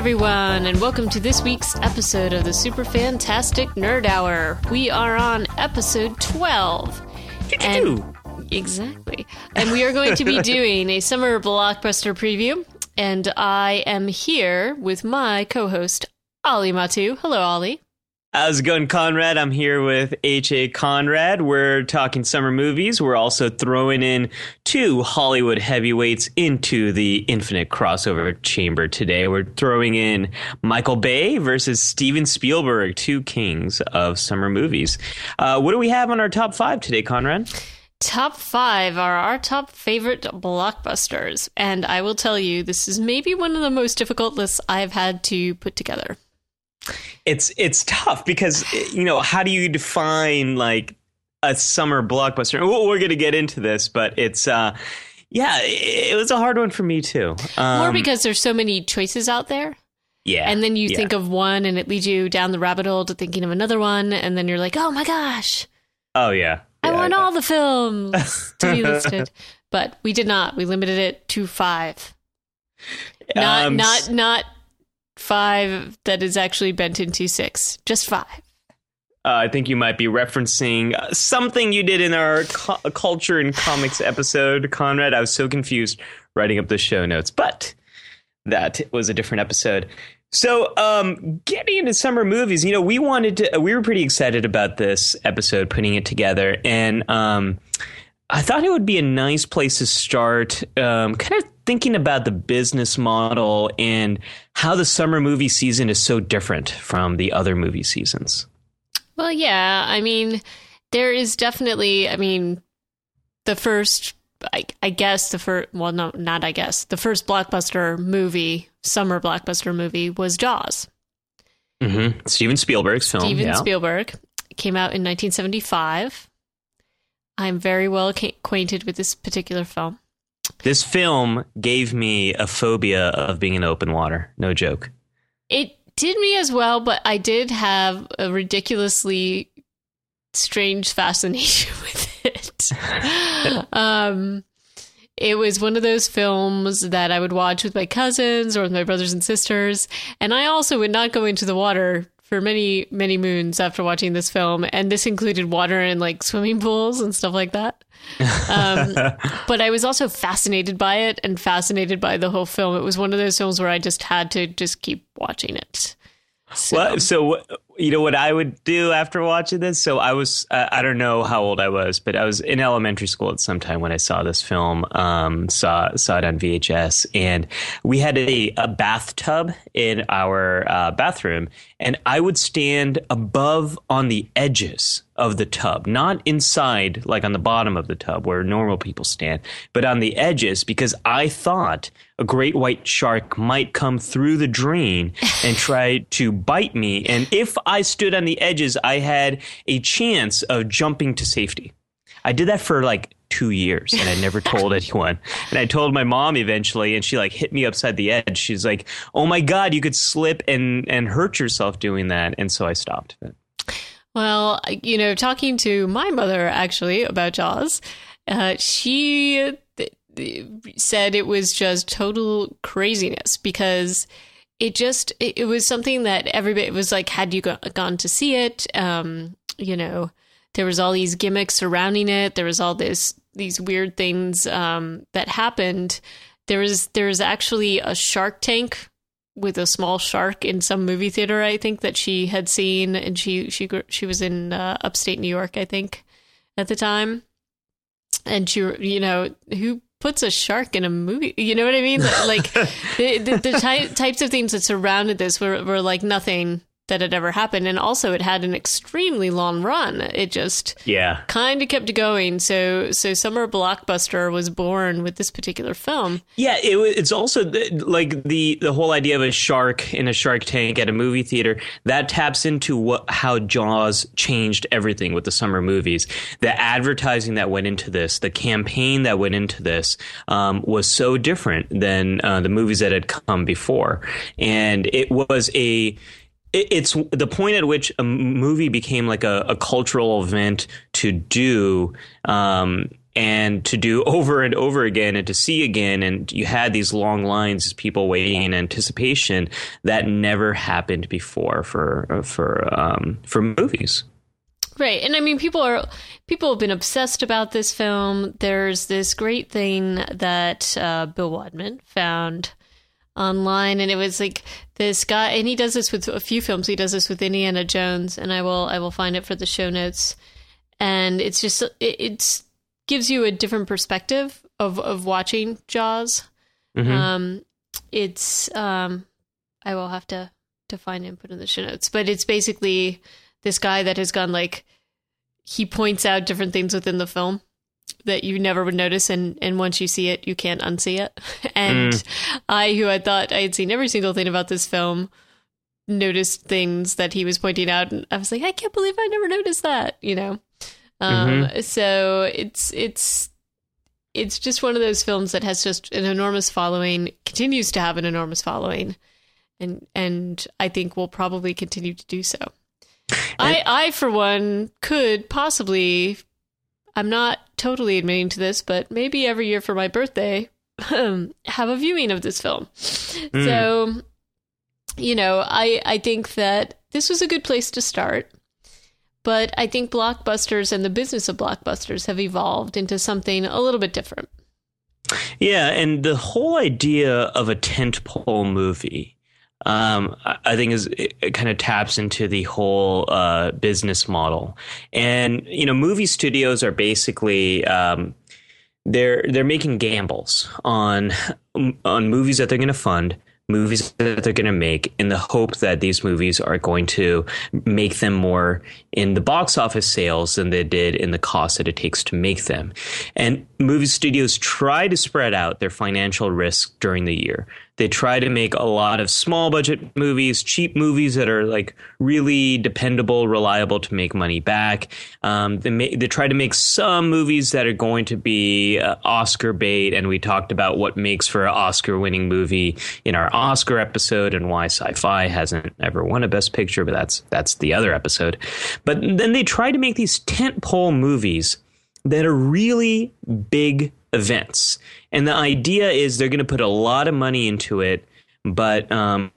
everyone, and welcome to this week's episode of the Super Fantastic Nerd Hour. We are on episode 12. And, exactly. And we are going to be doing a summer blockbuster preview. And I am here with my co host, Ollie Matu. Hello, Ollie. How's it going, Conrad? I'm here with H.A. Conrad. We're talking summer movies. We're also throwing in two Hollywood heavyweights into the infinite crossover chamber today. We're throwing in Michael Bay versus Steven Spielberg, two kings of summer movies. Uh, what do we have on our top five today, Conrad? Top five are our top favorite blockbusters. And I will tell you, this is maybe one of the most difficult lists I've had to put together it's it's tough because you know how do you define like a summer blockbuster? We're going to get into this, but it's uh, yeah, it was a hard one for me too. Um, More because there's so many choices out there. Yeah, and then you yeah. think of one, and it leads you down the rabbit hole to thinking of another one, and then you're like, oh my gosh. Oh yeah, I yeah, want all the films to be listed, but we did not. We limited it to five. Not um, not not five that is actually bent into six. Just five. Uh, I think you might be referencing something you did in our culture and comics episode, Conrad. I was so confused writing up the show notes, but that was a different episode. So, um, getting into summer movies, you know, we wanted to, we were pretty excited about this episode, putting it together, and um, I thought it would be a nice place to start, um, kind of thinking about the business model and how the summer movie season is so different from the other movie seasons. Well, yeah. I mean, there is definitely, I mean, the first, I, I guess the first, well, no, not I guess, the first blockbuster movie, summer blockbuster movie was Jaws. Mm-hmm. Steven Spielberg's film. Steven yeah. Spielberg came out in 1975. I'm very well acquainted with this particular film. This film gave me a phobia of being in open water. No joke. It did me as well, but I did have a ridiculously strange fascination with it. um, it was one of those films that I would watch with my cousins or with my brothers and sisters. And I also would not go into the water for many, many moons after watching this film. And this included water and like swimming pools and stuff like that. Um, but I was also fascinated by it and fascinated by the whole film. It was one of those films where I just had to just keep watching it. So, well, so you know what I would do after watching this? So I was, uh, I don't know how old I was, but I was in elementary school at some time when I saw this film, um, saw, saw it on VHS. And we had a, a bathtub in our uh, bathroom. And I would stand above on the edges of the tub, not inside, like on the bottom of the tub where normal people stand, but on the edges because I thought a great white shark might come through the drain and try to bite me. And if I stood on the edges, I had a chance of jumping to safety. I did that for like two years and I never told anyone. And I told my mom eventually and she like hit me upside the edge. She's like, Oh my God, you could slip and, and hurt yourself doing that. And so I stopped. Well, you know, talking to my mother actually about Jaws, uh, she said it was just total craziness because it just it, it was something that everybody was like had you go, gone to see it um you know there was all these gimmicks surrounding it. There was all this these weird things um that happened. There was there was actually a shark tank with a small shark in some movie theater i think that she had seen. And she she she was in uh, upstate new york i think at the time. And she you know who puts a shark in a movie. You know what I mean? Like the, the, the ty- types of things that surrounded this were, were like nothing that had ever happened. And also it had an extremely long run. It just yeah kind of kept going. So so Summer Blockbuster was born with this particular film. Yeah, it, it's also like the the whole idea of a shark in a shark tank at a movie theater that taps into what how Jaws changed everything with the summer movies. The advertising that went into this, the campaign that went into this, um, was so different than uh, the movies that had come before, and it was a it's the point at which a movie became like a, a cultural event to do um, and to do over and over again and to see again and you had these long lines people waiting in anticipation that never happened before for for um, for movies Right. And I mean people are people have been obsessed about this film. There's this great thing that uh, Bill Wadman found online and it was like this guy and he does this with a few films. He does this with Indiana Jones and I will I will find it for the show notes. And it's just it it's gives you a different perspective of of watching Jaws. Mhm. Um it's um I will have to to find and put in the show notes. But it's basically this guy that has gone like he points out different things within the film that you never would notice and and once you see it you can't unsee it. And i who had thought i had seen every single thing about this film noticed things that he was pointing out and i was like i can't believe i never noticed that you know? Um so it's it's it's just one of those films that has just an enormous following continues to have an enormous following and and i think will probably continue to do so. I, I, for one, could possibly. I'm not totally admitting to this, but maybe every year for my birthday, um, have a viewing of this film. Mm. So, you know, I I think that this was a good place to start. But I think blockbusters and the business of blockbusters have evolved into something a little bit different. Yeah, and the whole idea of a tentpole movie, um, I think is it kind of taps into the whole uh, business model. And you know, movie studios are basically um, they're they're making gambles on on movies that they're going to fund movies that they're going to make in the hope that these movies are going to make them more in the box office sales than they did in the cost that it takes to make them. And movie studios try to spread out their financial risk during the year. They try to make a lot of small budget movies, cheap movies that are like really dependable, reliable to make money back. Um, they, ma- they try to make some movies that are going to be uh, Oscar bait, and we talked about what makes for an Oscar-winning movie in our Oscar episode, and why sci-fi hasn't ever won a Best Picture, but that's that's the other episode. But then they try to make these tentpole movies that are really big events. And the idea is they're going to put a lot of money into it, but um,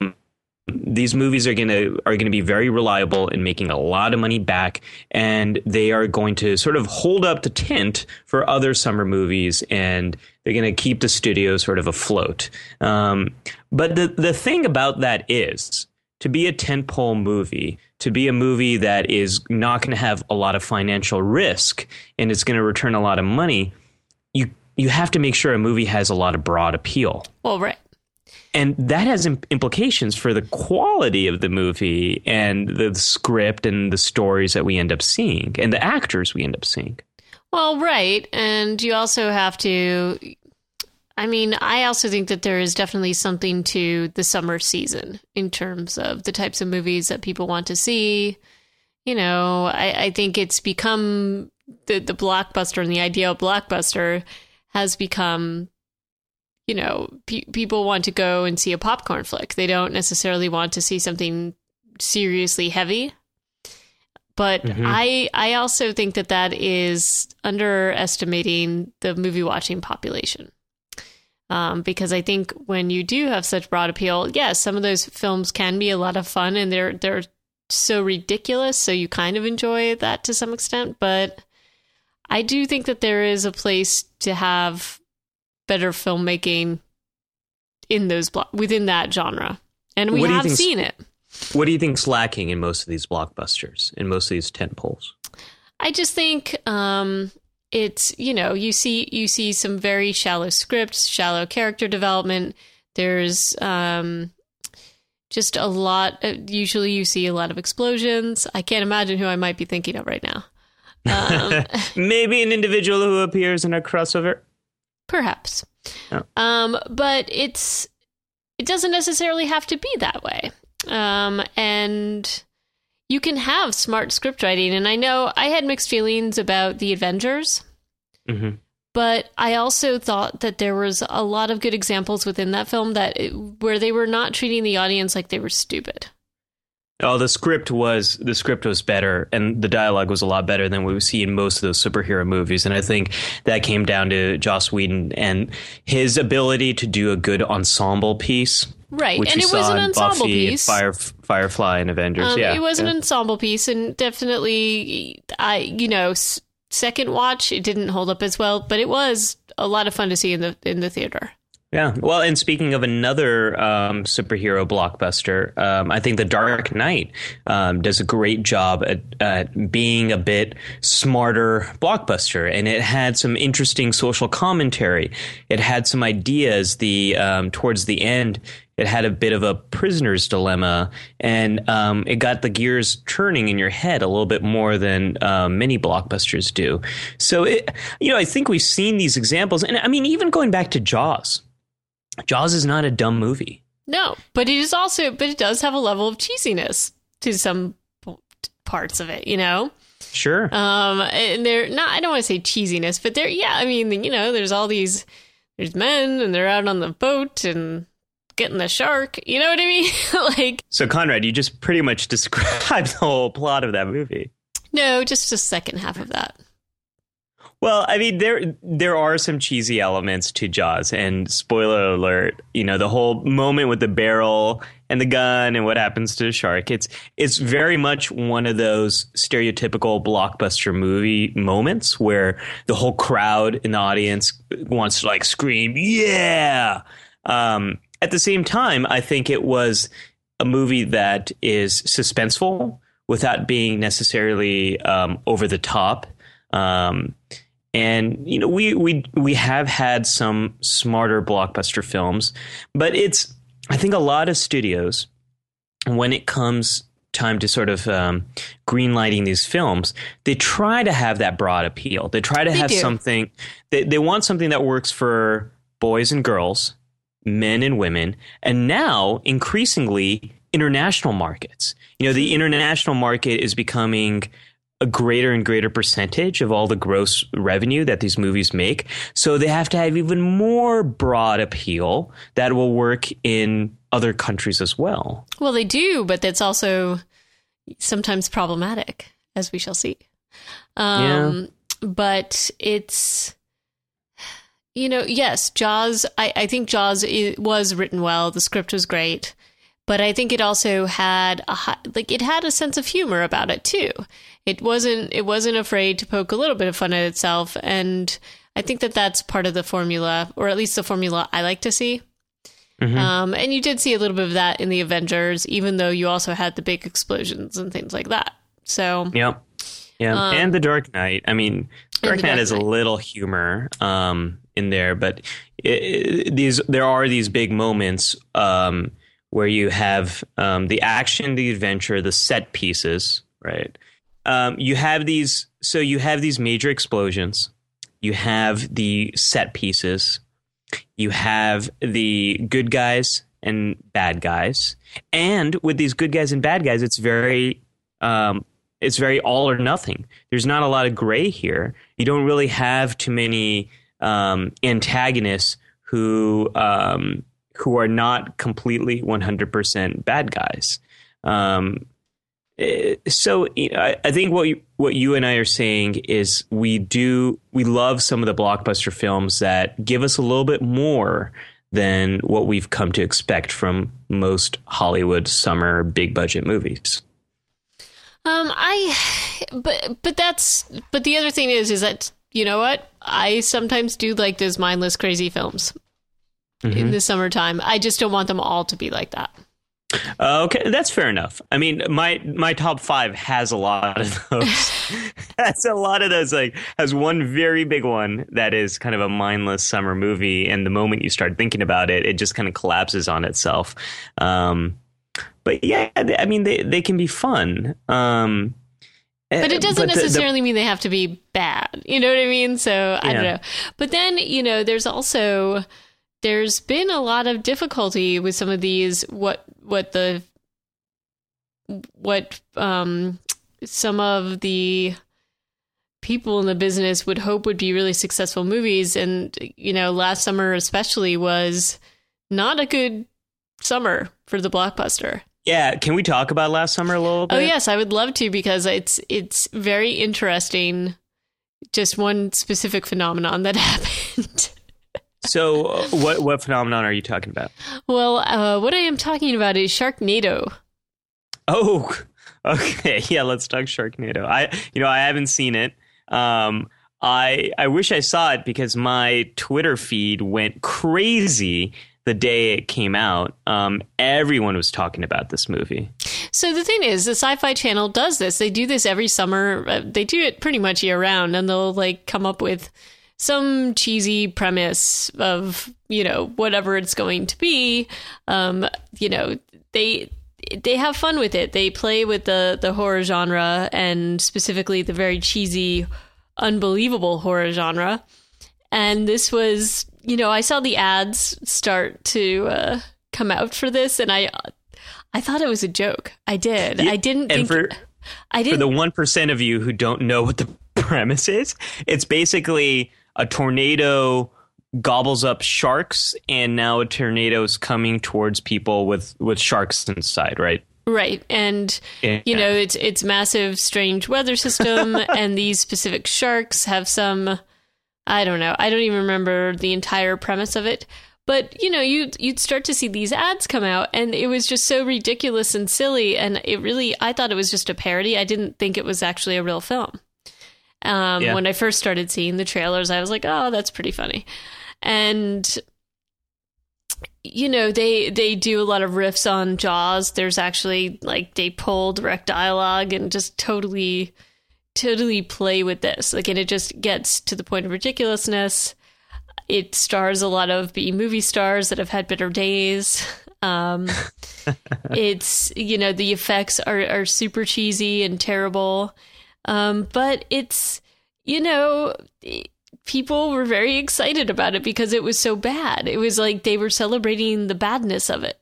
these movies are going to are going to be very reliable in making a lot of money back, and they are going to sort of hold up the tent for other summer movies, and they're going to keep the studio sort of afloat. Um, but the the thing about that is to be a tentpole movie, to be a movie that is not going to have a lot of financial risk and it's going to return a lot of money, you have to make sure a movie has a lot of broad appeal. Well, right. And that has implications for the quality of the movie and the script and the stories that we end up seeing and the actors we end up seeing. Well, right. And you also have to. I mean, I also think that there is definitely something to the summer season in terms of the types of movies that people want to see. You know, I, I think it's become the, the blockbuster and the idea of blockbuster has become, you know, pe- people want to go and see a popcorn flick. They don't necessarily want to see something seriously heavy. But Mhm. I I also think that that is underestimating the movie watching population. Um, because I think when you do have such broad appeal, yes, some of those films can be a lot of fun and they're they're so ridiculous, so you kind of enjoy that to some extent. But I do think that there is a place to have better filmmaking in those blo- within that genre, and we What do you have seen it. What do you think's lacking in most of these blockbusters, in most of these tent poles? I just think um, it's you know you see you see some very shallow scripts, shallow character development. There's um, just a lot. Uh, usually, you see a lot of explosions. I can't imagine who I might be thinking of right now. Um, Maybe an individual who appears in a crossover. perhaps, Oh. um, but it's it doesn't necessarily have to be that way. Um, and you can have smart script writing. And I know I had mixed feelings about the Avengers. hmm but I also thought that there was a lot of good examples within that film that it, where they were not treating the audience like they were stupid. Oh, the script was the script was better, and the dialogue was a lot better than we see in most of those superhero movies. And I think that came down to Joss Whedon and his ability to do a good ensemble piece. Right, which and it was an ensemble Buffy, piece. Fire, Firefly, and Avengers. Um, yeah, it was an ensemble piece, and definitely, I you know, second watch it didn't hold up as well, but it was a lot of fun to see in the in the theater. Yeah. Well, and speaking of another um, superhero blockbuster, um, I think The Dark Knight um, does a great job at, at being a bit smarter blockbuster, and it had some interesting social commentary. It had some ideas. The um, towards the end, it had a bit of a prisoner's dilemma, and um, it got the gears turning in your head a little bit more than um, many blockbusters do. So, it, you know, I think we've seen these examples, and I mean, even going back to Jaws. Jaws is not a dumb movie. No, but it is also, but it does have a level of cheesiness to some parts of it, you know. Sure. Um, and they're not. I don't want to say cheesiness, but they're yeah. I mean, you know, there's all these, there's men, and they're out on the boat and getting the shark. You know what I mean? like, so, Conrad, you just pretty much described the whole plot of that movie. no, just the second half of that. Well, I mean, there there are some cheesy elements to Jaws, and spoiler alert, you know, the whole moment with the barrel and the gun and what happens to the shark. It's it's very much one of those stereotypical blockbuster movie moments where the whole crowd in the audience wants to like scream, "Yeah!" Um, at the same time, I think it was a movie that is suspenseful without being necessarily um, over the top. Um, and you know we we we have had some smarter blockbuster films, but it's I think a lot of studios when it comes time to sort of um, greenlighting these films, they try to have that broad appeal. They try to They have do. something. They they want something that works for boys and girls, men and women, and now increasingly international markets. You know, the international market is becoming a greater and greater percentage of all the gross revenue that these movies make. So they have to have even more broad appeal that will work in other countries as well. Well, they do, but that's also sometimes problematic, as we shall see. Um, But it's, you know, yes, Jaws. I, I think Jaws was written well. The script was great, but I think it also had a like it had a sense of humor about it too. It wasn't it wasn't afraid to poke a little bit of fun at itself, and I think that that's part of the formula, or at least the formula I like to see. Mhm. Um, and you did see a little bit of that in the Avengers, even though you also had the big explosions and things like that. So Yep. Yeah, Um, and the Dark Knight. I mean, Dark Knight Dark has a little humor um, in there, but i i these there are these big moments um, where you have um, the action, the adventure, the set pieces. Right. Um, you have these. So you have these major explosions. You have the set pieces. You have the good guys and bad guys. And with these good guys and bad guys, it's very um, it's very all or nothing. There's not a lot of gray here. You don't really have too many um, antagonists who um, who are not completely 100% bad guys. Um, so you know, I, I think what you, what you and I are saying is we do we love some of the blockbuster films that give us a little bit more than what we've come to expect from most Hollywood summer big budget movies. Um, I, but but that's but the other thing is is that you know what I sometimes do like those mindless crazy films in the summertime. I just don't want them all to be like that. Uh, okay, that's fair enough. I mean, my my top five has a lot of those. That's a lot of those. Like, has one very big one that is kind of a mindless summer movie, and the moment you start thinking about it, it just kind of collapses on itself. Um, but yeah, I mean, they they can be fun. Um, But it doesn't the- the- necessarily mean they have to be bad. You know what I mean? So I don't know. But then, you know, there's also there's been a lot of difficulty with some of these what what the what um some of the people in the business would hope would be really successful movies and you know last summer especially was not a good summer for the blockbuster Yeah, can we talk about last summer a little bit? Oh yes, I would love to because it's it's very interesting. Just one specific phenomenon that happened. So, uh, what what phenomenon are you talking about? Well, uh, what I am talking about is Sharknado. Oh, okay. Yeah, let's talk Sharknado. I, you know, I haven't seen it. Um, I I wish I saw it because my Twitter feed went crazy the day it came out, um, everyone was talking about this movie. So the thing is, the Sci-Fi Channel does this. They do this every summer. Uh, they do it pretty much year round, and they'll like come up with some cheesy premise of you know whatever it's going to be. Um, you know they they have fun with it. They play with the the horror genre and specifically the very cheesy, unbelievable horror genre. And this was you know, I saw the ads start to uh, come out for this, and I, I thought it was a joke. I did. Yeah, I didn't think. For, I didn't. For the one percent of you who don't know what the premise is, it's basically a tornado gobbles up sharks, and now a tornado is coming towards people with with sharks inside, right? Right. And yeah. you know, it's it's massive strange weather system and these specific sharks have some I don't know. I don't even remember the entire premise of it. But you know, you'd you'd start to see these ads come out, and it was just so ridiculous and silly. And it really, I thought it was just a parody. I didn't think it was actually a real film. Um, yeah. When I first started seeing the trailers, I was like, "Oh, that's pretty funny," and you know they they do a lot of riffs on Jaws. There's actually like they pull direct dialogue and just totally totally play with this. Like, and it just gets to the point of ridiculousness. It stars a lot of B movie stars that have had better days. Um, it's you know the effects are are super cheesy and terrible, um, but it's you know people were very excited about it because it was so bad. It was like they were celebrating the badness of it.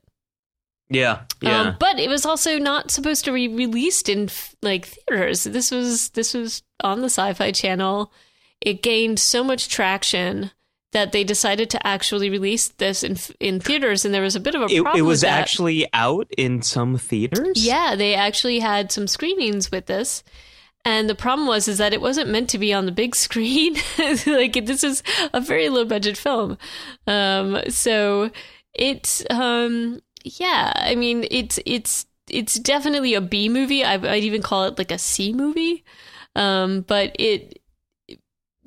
Yeah, yeah. Um, but it was also not supposed to be released in like theaters. This was this was on the Sci-Fi Channel. It gained so much traction that they decided to actually release this in in theaters, and there was a bit of a problem. It, it was actually out in some theaters. Yeah, they actually had some screenings with this. And the problem was is that it wasn't meant to be on the big screen. like this is a very low budget film. Um, so it's um, yeah, I mean it's it's it's definitely a B movie. I, would even call it like a C movie. Um, but it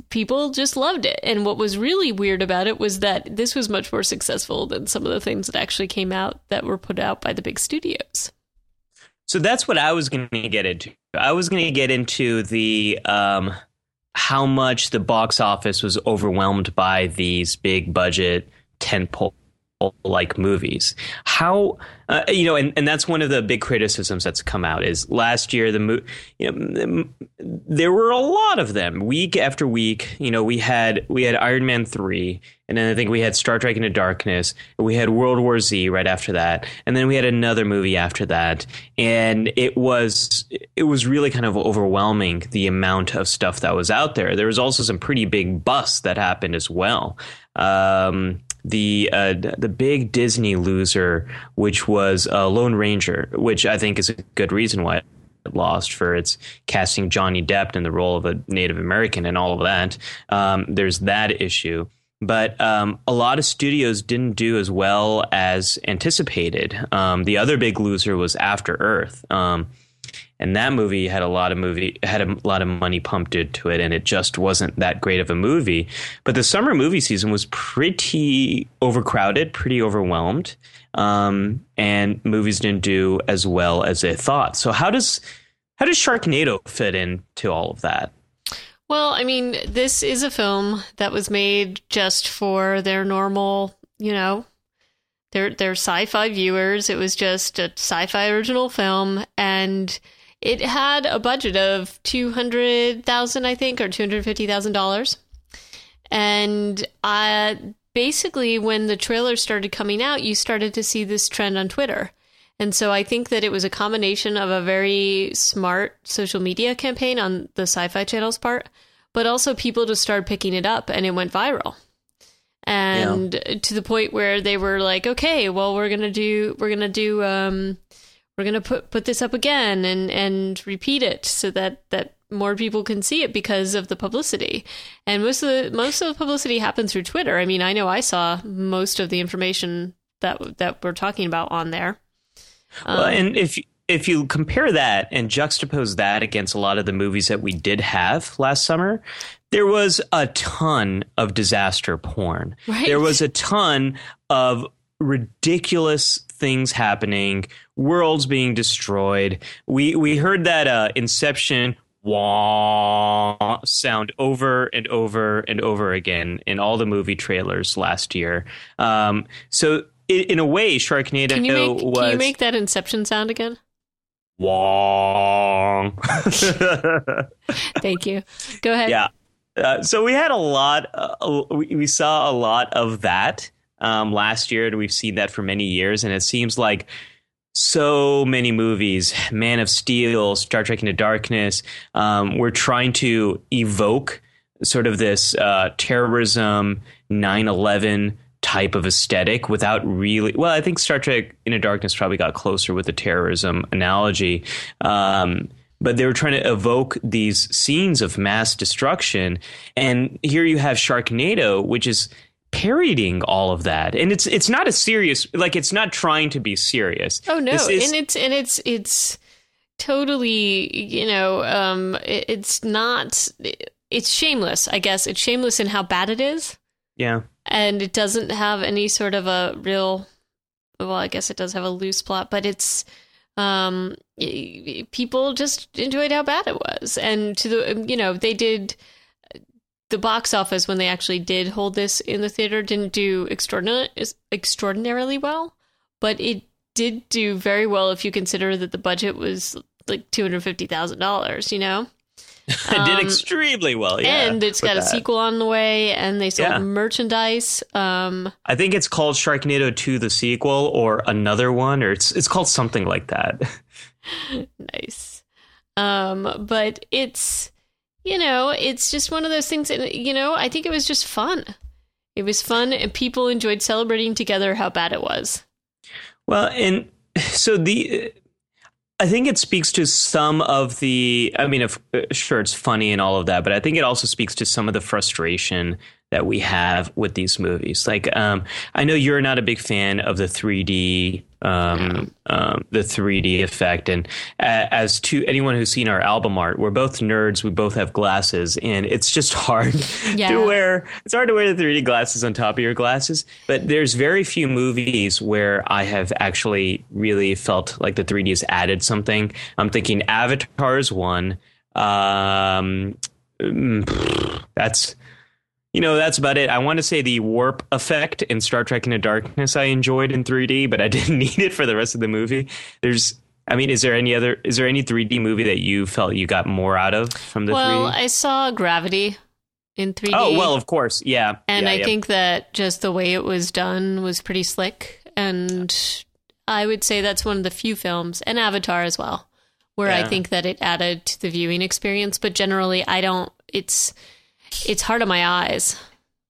people just loved it. And what was really weird about it was that this was much more successful than some of the things that actually came out that were put out by the big studios. So that's what I was going to get into. I was going to get into the um, how much the box office was overwhelmed by these big budget tentpole like movies. How uh, you know, and, and that's one of the big criticisms that's come out is last year the mo- you know, there were a lot of them week after week. You know, we had we had Iron Man three, and then I think we had Star Trek Into Darkness. We had World War Z right after that, and then we had another movie after that, and it was it was really kind of overwhelming the amount of stuff that was out there. There was also some pretty big busts that happened as well. Um, the uh, the big Disney loser, which was uh, Lone Ranger, which I think is a good reason why it lost for its casting Johnny Depp in the role of a Native American and all of that. Um, there's that issue. But um, a lot of studios didn't do as well as anticipated. Um, the other big loser was After Earth um, and that movie had a lot of movie had a lot of money pumped into it and it just wasn't that great of a movie. But the summer movie season was pretty overcrowded pretty overwhelmed um, and movies didn't do as well as they thought. So how does how does sharknado fit into all of that? Well i mean this is a film that was made just for their normal you know their their sci-fi viewers. It was just a sci-fi original film and it had a budget of two hundred thousand, I think, or two hundred fifty thousand dollars. And I basically, when the trailer started coming out, you started to see this trend on Twitter. And so I think that it was a combination of a very smart social media campaign on the Sci Fi Channel's part, but also people just started picking it up and it went viral. And yeah. to the point where they were like, okay, well, we're going to do, we're going to do, um, we're going to put put this up again and and repeat it so that that more people can see it because of the publicity. And most of the most of the publicity happened through Twitter. I mean, I know I saw most of the information that that we're talking about on there. Um, well, and if if you compare that and juxtapose that against a lot of the movies that we did have last summer, there was a ton of disaster porn. Right. There was a ton of ridiculous things happening, worlds being destroyed. We we heard that uh, Inception wah sound over and over and over again in all the movie trailers last year. Um, so in, in, a way, Sharknado can you make, was. Can you make that Inception sound again? Wong. Thank you. Go ahead. Yeah. Uh, so we had a lot. Uh, we, we, saw a lot of that um, last year, and we've seen that for many years. And it seems like so many movies, Man of Steel, Star Trek Into Darkness, um, we're trying to evoke sort of this uh, terrorism, 9 11 type of aesthetic without really well i think star trek into darkness probably got closer with the terrorism analogy um, but they were trying to evoke these scenes of mass destruction and here you have sharknado which is parodying all of that. And it's it's not a serious like it's not trying to be serious. Oh no. Is, and it's and it's it's totally you know um it, it's not it's shameless i guess. It's shameless in how bad it is. Yeah. And it doesn't have any sort of a real well i guess it does have a loose plot but it's um people just enjoyed how bad it was. And to the you know they did the box office when they actually did hold this in the theater didn't do extraordinarily well but it did do very well if you consider that the budget was like $250,000 you know it um, did extremely well. Yeah, and it's got a that. sequel on the way, and they sold yeah. merchandise. Um, I think it's called Sharknado 2 the sequel, or another one, or it's it's called something like that. nice. Um, but it's you know, it's just one of those things. That, you know, I think it was just fun. It was fun, and people enjoyed celebrating together how bad it was. Well, and so the I think it speaks to some of the. I mean, if, sure, it's funny and all of that, but I think it also speaks to some of the frustration that we have with these movies. Like, um, I know you're not a big fan of the 3D, um, um, the 3D effect, and as to anyone who's seen our album art, we're both nerds. We both have glasses, and it's just hard yeah. to wear. It's hard to wear the 3D glasses on top of your glasses. But there's very few movies where I have actually really felt like the 3D has added something. I'm thinking Avatar is one. Um, mm, that's you know, that's about it. I want to say the warp effect in Star Trek Into Darkness I enjoyed in 3D, but I didn't need it for the rest of the movie. There's I mean, is there any other is there any 3D movie that you felt you got more out of from the well, 3D? I saw Gravity in 3D. Oh, well, of course. Yeah. And yeah, I yeah. think that just the way it was done was pretty slick and I would say that's one of the few films and Avatar as well where yeah. I think that it added to the viewing experience, but generally I don't it's it's hard on my eyes.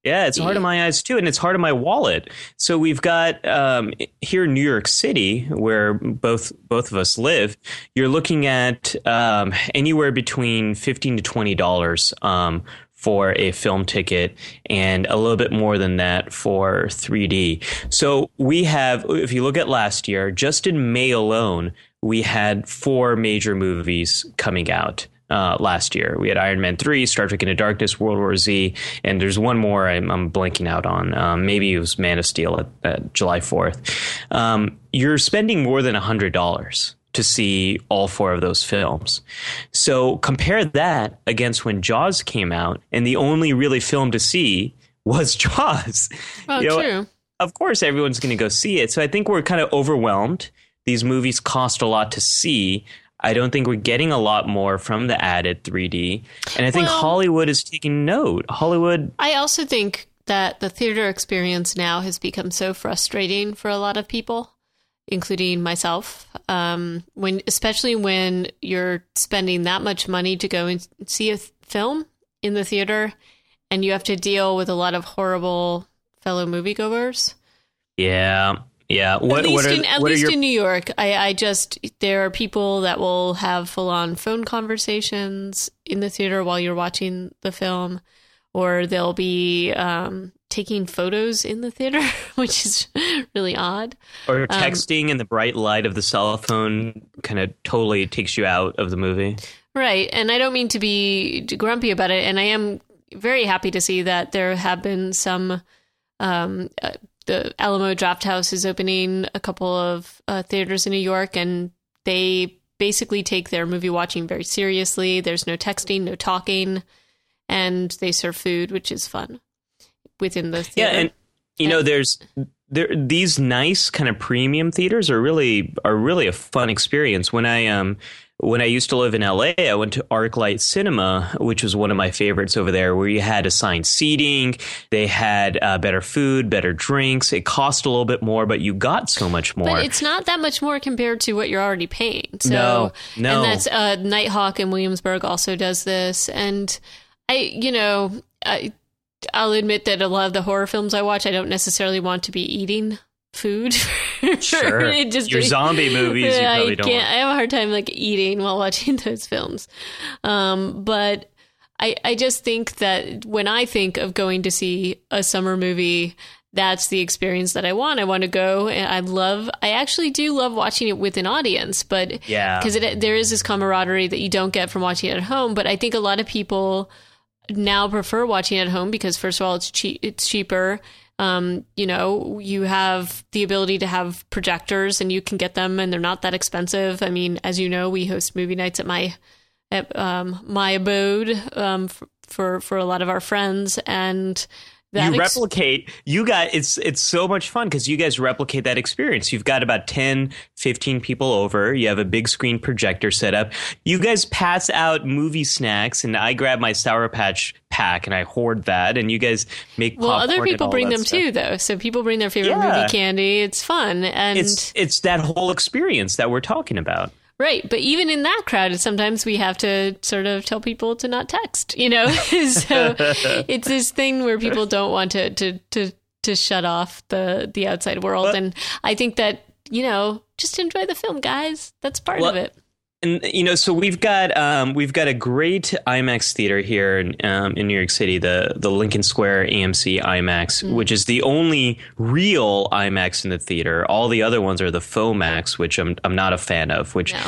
Yeah, it's hard on my eyes too, and it's hard on my wallet. So we've got um, here in New York City, where both both of us live. You're looking at um, anywhere between fifteen to twenty dollars um, for a film ticket, and a little bit more than that for 3D. So we have, if you look at last year, just in May alone, we had four major movies coming out uh, last year. We had Iron Man 3, Star Trek Into Darkness, World War Z, and there's one more I'm, I'm blanking out on. Um, maybe it was Man of Steel at, at July 4th. Um, you're spending more than $100 to see all four of those films. So compare that against when Jaws came out, and the only really film to see was Jaws. Oh, you know, true. Of course, everyone's going to go see it. So I think we're kind of overwhelmed. These movies cost a lot to see. I don't think we're getting a lot more from the added 3D. And I think well, Hollywood is taking note. Hollywood. I also think that the theater experience now has become so frustrating for a lot of people, including myself. Um, when, especially when you're spending that much money to go and see a film in the theater, and you have to deal with a lot of horrible fellow moviegoers. Yeah, Yeah. What, at least, what are, in, at least your, in New York, I, I just there are people that will have full on phone conversations in the theater while you're watching the film, or they'll be um, taking photos in the theater, which is really odd. or um, texting in the bright light of the cell phone kind of totally takes you out of the movie. Right. And I don't mean to be grumpy about it. And I am very happy to see that there have been some. Um, uh, the Alamo Drafthouse is opening a couple of uh, theaters in New York, and they basically take their movie watching very seriously. There's no texting, no talking, and they serve food, which is fun within the Yeah, and you know, there's there these nice kind of premium theaters are really are really a fun experience. When I um when I used to live in LA, I went to ArcLight Cinema, which was one of my favorites over there, where you had assigned seating, they had uh, better food, better drinks. It cost a little bit more, but you got so much more. But it's not that much more compared to what you're already paying. So, No, no. And that's uh, Nitehawk in Williamsburg also does this. And I, you know, I, I'll admit that a lot of the horror films I watch, I don't necessarily want to be eating food. Sure. It just- Your zombie movies, you I probably don't. I have a hard time like eating while watching those films. Um, but I, I just think that when I think of going to see a summer movie, that's the experience that I want. I want to go, and I love. I actually do love watching it with an audience, but Yeah. because there is this camaraderie that you don't get from watching it at home. But I think a lot of people now prefer watching at home because first of all, it's cheap. It's cheaper. Um, you know, you have the ability to have projectors, and you can get them, and they're not that expensive. I mean, as you know, we host movie nights at my at um, my abode um, for, for for a lot of our friends, and that you ex- replicate you got it's it's so much fun because you guys replicate that experience you've got about 10 15 people over you have a big screen projector set up you guys pass out movie snacks and i grab my sour patch pack and i hoard that and you guys make well, other people bring them stuff. too, though. So people bring their favorite Yeah. movie candy. It's fun, and it's it's that whole experience that we're talking about Right, but even in that crowd, sometimes we have to sort of tell people to not text. You know, so it's this thing where people don't want to to to to shut off the the outside world, Well- and I think that you know just enjoy the film, guys. That's part Well, of it. And you know, so we've got um, we've got a great IMAX theater here in, um, in New York City, the the Lincoln Square AMC IMAX, Mm. which is the only real IMAX in the theater. All the other ones are the FOMAX, which I'm I'm not a fan of. Which No.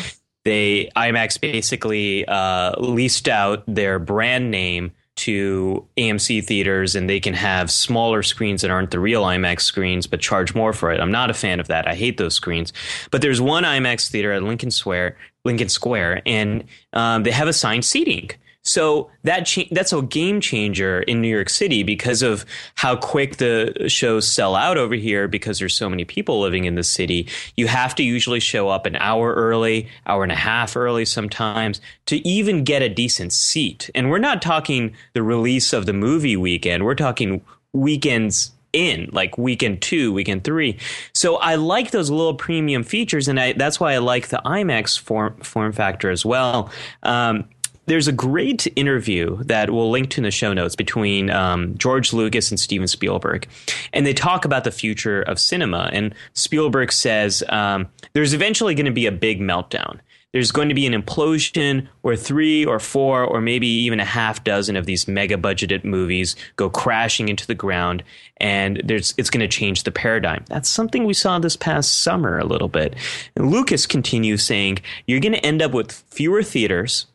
they IMAX basically uh, leased out their brand name to AMC theaters and they can have smaller screens that aren't the real IMAX screens but charge more for it. I'm not a fan of that. I hate those screens. But there's one IMAX theater at Lincoln Square, Lincoln Square, and um, they have assigned seating. So that cha- that's a game changer in New York City because of how quick the shows sell out over here because there's so many people living in the city. You have to usually show up an hour early, hour and a half early sometimes to even get a decent seat. And we're not talking the release of the movie weekend. We're talking weekends in like weekend two weekend three so i like those little premium features and I, that's why i like the imax form, form factor as well um, there's a great interview that we'll link to in the show notes between um, George Lucas and Steven Spielberg. And they talk about the future of cinema. And Spielberg says um, there's eventually going to be a big meltdown. There's going to be an implosion where three or four or maybe even a half dozen of these mega budgeted movies go crashing into the ground and it's going to change the paradigm. That's something we saw this past summer a little bit. And Lucas continues saying you're going to end up with fewer theaters,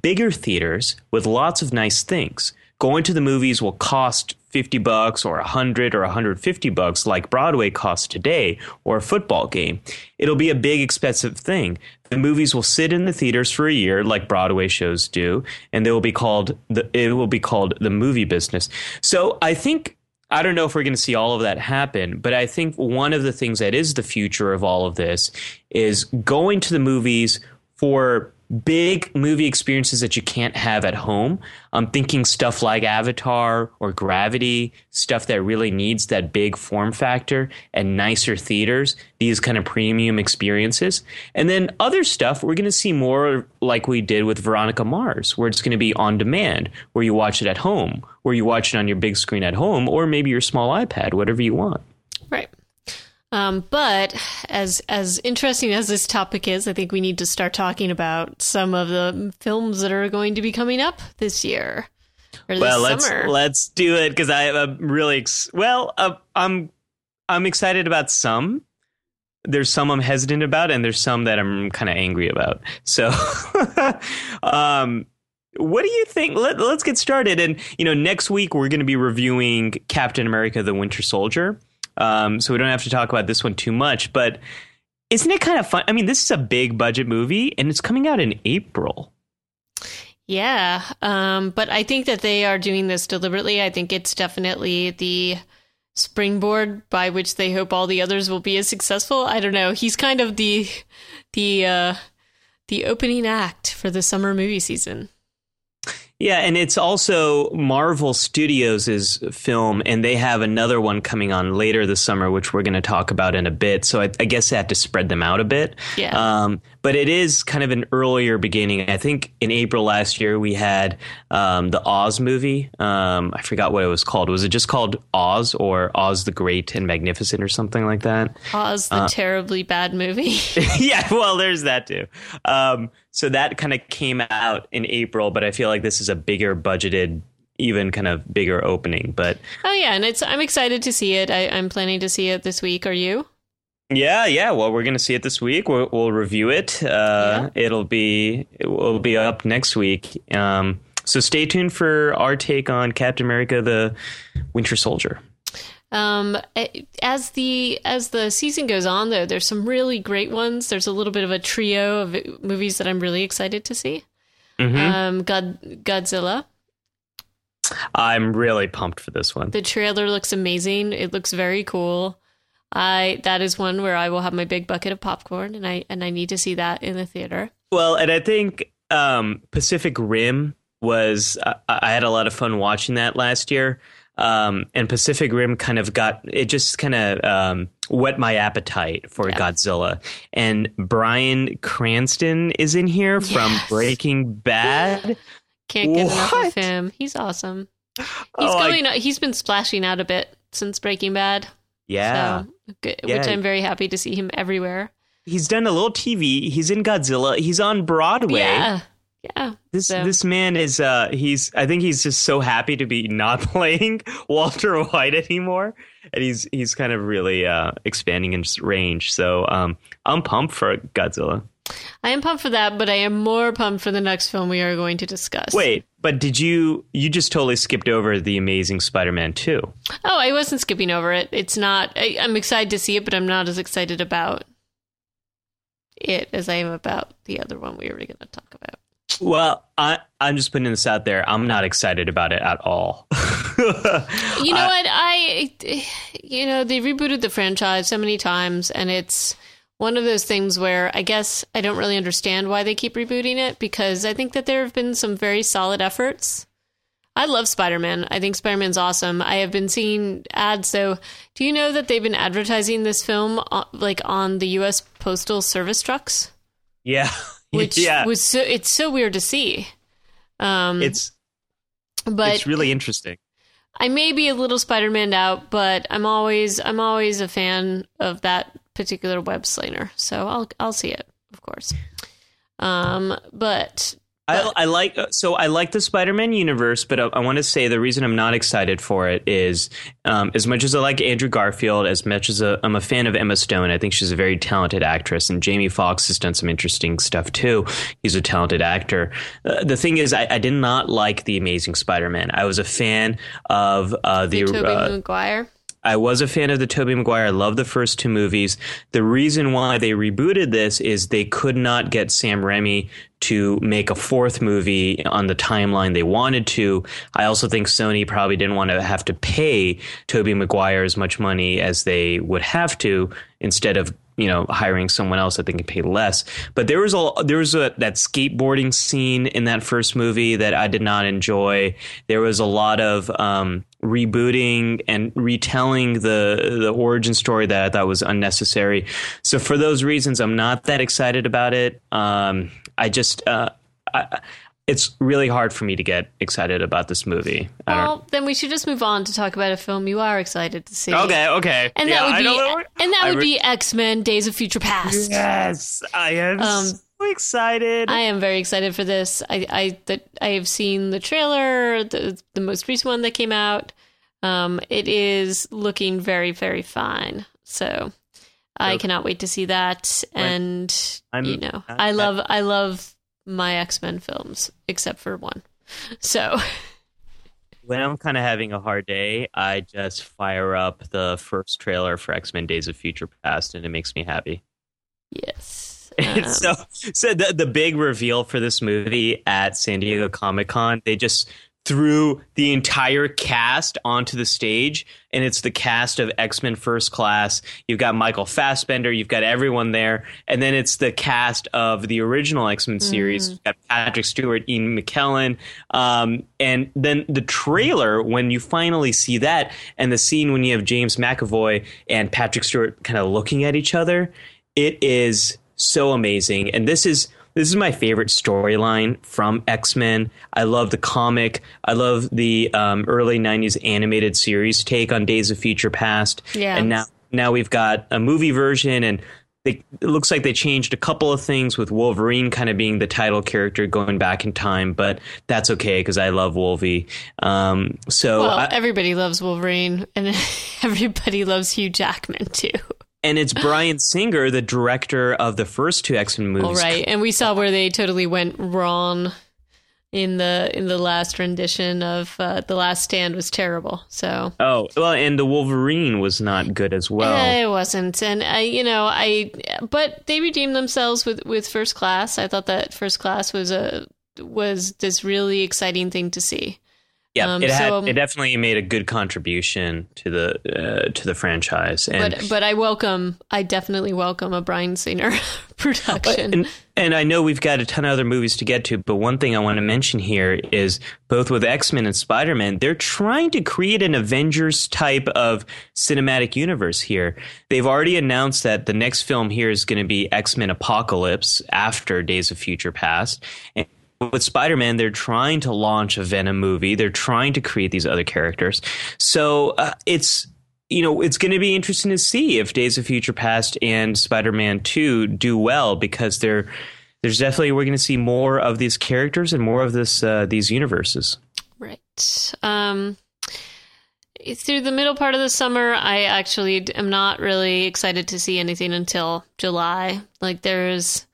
bigger theaters with lots of nice things. Going to the movies will cost 50 bucks or 100 or 150 bucks like Broadway costs today or a football game. It'll be a big expensive thing. The movies will sit in the theaters for a year like Broadway shows do and they will be called the it will be called the movie business. So I think I don't know if we're going to see all of that happen, but I think one of the things that is the future of all of this is going to the movies for big movie experiences that you can't have at home. I'm thinking stuff like Avatar or Gravity, stuff that really needs that big form factor and nicer theaters, these kind of premium experiences. And then other stuff, we're going to see more like we did with Veronica Mars, where it's going to be on demand, where you watch it at home, where you watch it on your big screen at home, or maybe your small iPad, whatever you want. Right. Um, but as as interesting as this topic is, I think we need to start talking about some of the films that are going to be coming up this year or this well, let's summer. let's do it because I am really ex- well. Uh, I'm I'm excited about some. There's some I'm hesitant about, and there's some that I'm kind of angry about. So, um, what do you think? Let, let's get started. And you know, next week we're going to be reviewing Captain America: The Winter Soldier. Um, so we don't have to talk about this one too much, but isn't it kind of fun? I mean, this is a big budget movie, and it's coming out in April. Yeah, um, but I think that they are doing this deliberately. I think it's definitely the springboard by which they hope all the others will be as successful. I don't know. He's kind of the the uh, the opening act for the summer movie season. Yeah, and it's also Marvel Studios' film, and they have another one coming on later this summer, which we're going to talk about in a bit. So I, I, guess they have to spread them out a bit. Yeah. Um, but it is kind of an earlier beginning. I think in April last year we had um, the Oz movie. Um, I forgot what it was called. Was it just called Oz or Oz the Great and Magnificent or something like that? Oz the uh, terribly bad movie. yeah, well, there's that too. Um, so that kind of came out in April, but I feel like this is a bigger budgeted even kind of bigger opening. But oh yeah, and it's I'm excited to see it. I, am planning to see it this week. Are you? Yeah, yeah. Well, we're going to see it this week. We'll, we'll review it. Uh, yeah. It'll be it will be up next week. Um, so stay tuned for our take on Captain America: The Winter Soldier. Um, as the as the season goes on, though, there's some really great ones. There's a little bit of a trio of movies that I'm really excited to see. Mm-hmm. Um, God, Godzilla. I'm really pumped for this one. The trailer looks amazing. It looks very cool. I that is one where I will have my big bucket of popcorn, and I and I need to see that in the theater. Well, and I think um, Pacific Rim was I, I had a lot of fun watching that last year. Um, and Pacific Rim kind of got it just kind of um, whet my appetite for yeah. Godzilla. And Bryan Cranston is in here yes. from Breaking Bad. Can't get what? enough of him. He's awesome. He's oh, going. I, he's been splashing out a bit since Breaking Bad. Yeah. So, yeah. Which I'm very happy to see him everywhere. He's done a little TV. He's in Godzilla. He's on Broadway. Yeah. Yeah. This so. this man is uh he's I think he's just so happy to be not playing Walter White anymore. And he's he's kind of really uh expanding his range. So um I'm pumped for Godzilla. I am pumped for that, but I am more pumped for the next film we are going to discuss. Wait, but did you you just totally skipped over the Amazing Spider-Man 2? Oh, I wasn't skipping over it. It's not I, I'm excited to see it, but I'm not as excited about it as I am about the other one we were going to talk about. Well, I, I'm just putting this out there. I'm not excited about it at all. you know I, what? I, you know, they rebooted the franchise so many times, and it's one of those things where I guess I don't really understand why they keep rebooting it because I think that there have been some very solid efforts. I love Spider Man. I think Spider Man's awesome. I have been seeing ads. So, do you know that they've been advertising this film uh, like on the U.S. Postal Service trucks? Yeah. which yeah. was so it's so weird to see. Um, it's but it's really interesting. I may be a little Spider-Man out, but I'm always I'm always a fan of that particular web slinger, so I'll I'll see it, of course. Um, but I, I, like so I like the Spider-Man universe, but I, I, want to say the reason I'm not excited for it is um, as much as I like Andrew Garfield, as much as i am a fan of Emma Stone. I think she's a very talented actress, and Jamie Foxx has done some interesting stuff too. He's a talented actor. Uh, the thing is, I, I, did not like the Amazing Spider-Man. I was a fan of uh, the, the Tobey uh, Maguire. I was a fan of the Tobey Maguire. I love the first two movies. The reason why they rebooted this is they could not get Sam Raimi to make a fourth movie on the timeline they wanted to. I also think Sony probably didn't want to have to pay Tobey Maguire as much money as they would have to instead of you know hiring someone else that they can pay less. But there was a there was a that skateboarding scene in that first movie that I did not enjoy. There was a lot of um, rebooting and retelling the the origin story that I thought was unnecessary. So for those reasons, I'm not that excited about it. Um, I just uh, it's really hard for me to get excited about this movie. Well, then we should just move on to talk about a film you are excited to see. okay, okay. And Yeah, that would be and that would re- be X Men: Days of Future Past. Yes, I am Um, so excited. I am very excited for this. I I that I have seen the trailer, the the most recent one that came out. Um, it is looking very very fine. So I cannot wait to see that. And I'm- you know, I- I love I love my X Men films, except for one. So when I'm kind of having a hard day, I just fire up the first trailer for X Men: Days of Future Past, and it makes me happy. yes, Um, so, so the the big reveal for this movie at San Diego Comic Con, they just threw the entire cast onto the stage, and it's the cast of X Men First Class. You've got Michael Fassbender, you've got everyone there, and then it's the cast of the original X Men series. You've got Patrick Stewart, Ian McKellen, um, and then the trailer when you finally see that, and the scene when you have James McAvoy and Patrick Stewart kind of looking at each other, it is so amazing. And this is this is my favorite storyline from X Men. I love the comic. I love the um, early '90s animated series take on Days of Future Past. Yeah. And now now we've got a movie version, and they, it looks like they changed a couple of things with Wolverine kind of being the title character going back in time, but that's okay because I love Wolvie. Um, so well, I- everybody loves Wolverine, and everybody loves Hugh Jackman too. And it's Bryan Singer, the director of the first two X Men movies. All right, and we saw where they totally went wrong in the in the last rendition of uh, the Last Stand was terrible. So Oh well, and the Wolverine was not good as well. Eh, it wasn't, and I, you know, I, but they redeemed themselves with with First Class. I thought that First Class was a was this really exciting thing to see. Yeah, um, it had so, um, it definitely made a good contribution to the uh, to the franchise. And, But but I welcome, I definitely welcome a Bryan Singer production. and and I know we've got a ton of other movies to get to, but one thing I want to mention here is both with X Men and Spider Man, they're trying to create an Avengers type of cinematic universe here. They've already announced that the next film here is going to be X Men Apocalypse after Days of Future Past. And with Spider Man, they're trying to launch a Venom movie. They're trying to create these other characters. So uh, it's you know, it's going to be interesting to see if Days of Future Past and Spider-Man 2 do well because they're there's definitely we're going to see more of these characters and more of this uh, these universes. Right. Um, through the middle part of the summer, I actually am not really excited to see anything until July. Like there's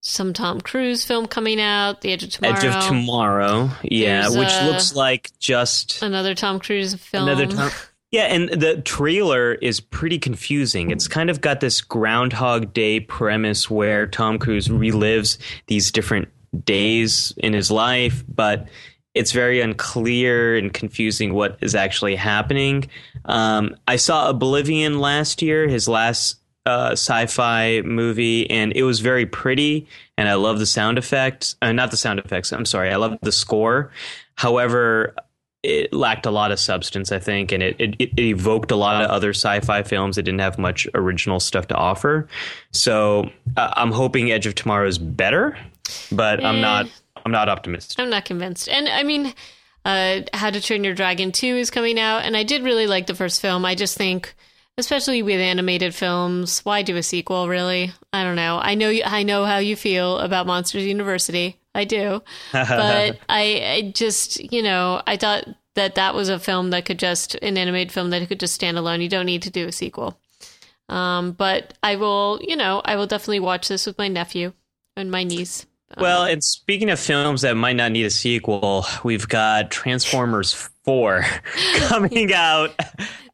some Tom Cruise film coming out, The Edge of Tomorrow. Edge of Tomorrow, yeah, There's, which uh, looks like just Another Tom Cruise film. another time. Yeah, and the trailer is pretty confusing. It's kind of got this Groundhog Day premise where Tom Cruise relives these different days in his life, but it's very unclear and confusing what is actually happening. Um, I saw Oblivion last year, his last uh, sci-fi movie, and it was very pretty, and I love the sound effects. Uh, not the sound effects. I'm sorry, I love the score. However, it lacked a lot of substance, I think, and it, it, it evoked a lot of other sci-fi films that didn't have much original stuff to offer. So uh, I'm hoping Edge of Tomorrow is better, but I'm Eh. not. I'm not optimistic. I'm not convinced. And I mean, uh, How to Train Your Dragon 2 is coming out, and I did really like the first film. I just think, especially with animated films, why do a sequel, really? I don't know. I know, you, I know how you feel about Monsters University. I do. But I, I just, you know, I thought that that was a film that could just, an animated film that could just stand alone. You don't need to do a sequel. Um, but I will, you know, I will definitely watch this with my nephew and my niece. Well, and speaking of films that might not need a sequel, we've got Transformers 4 coming out.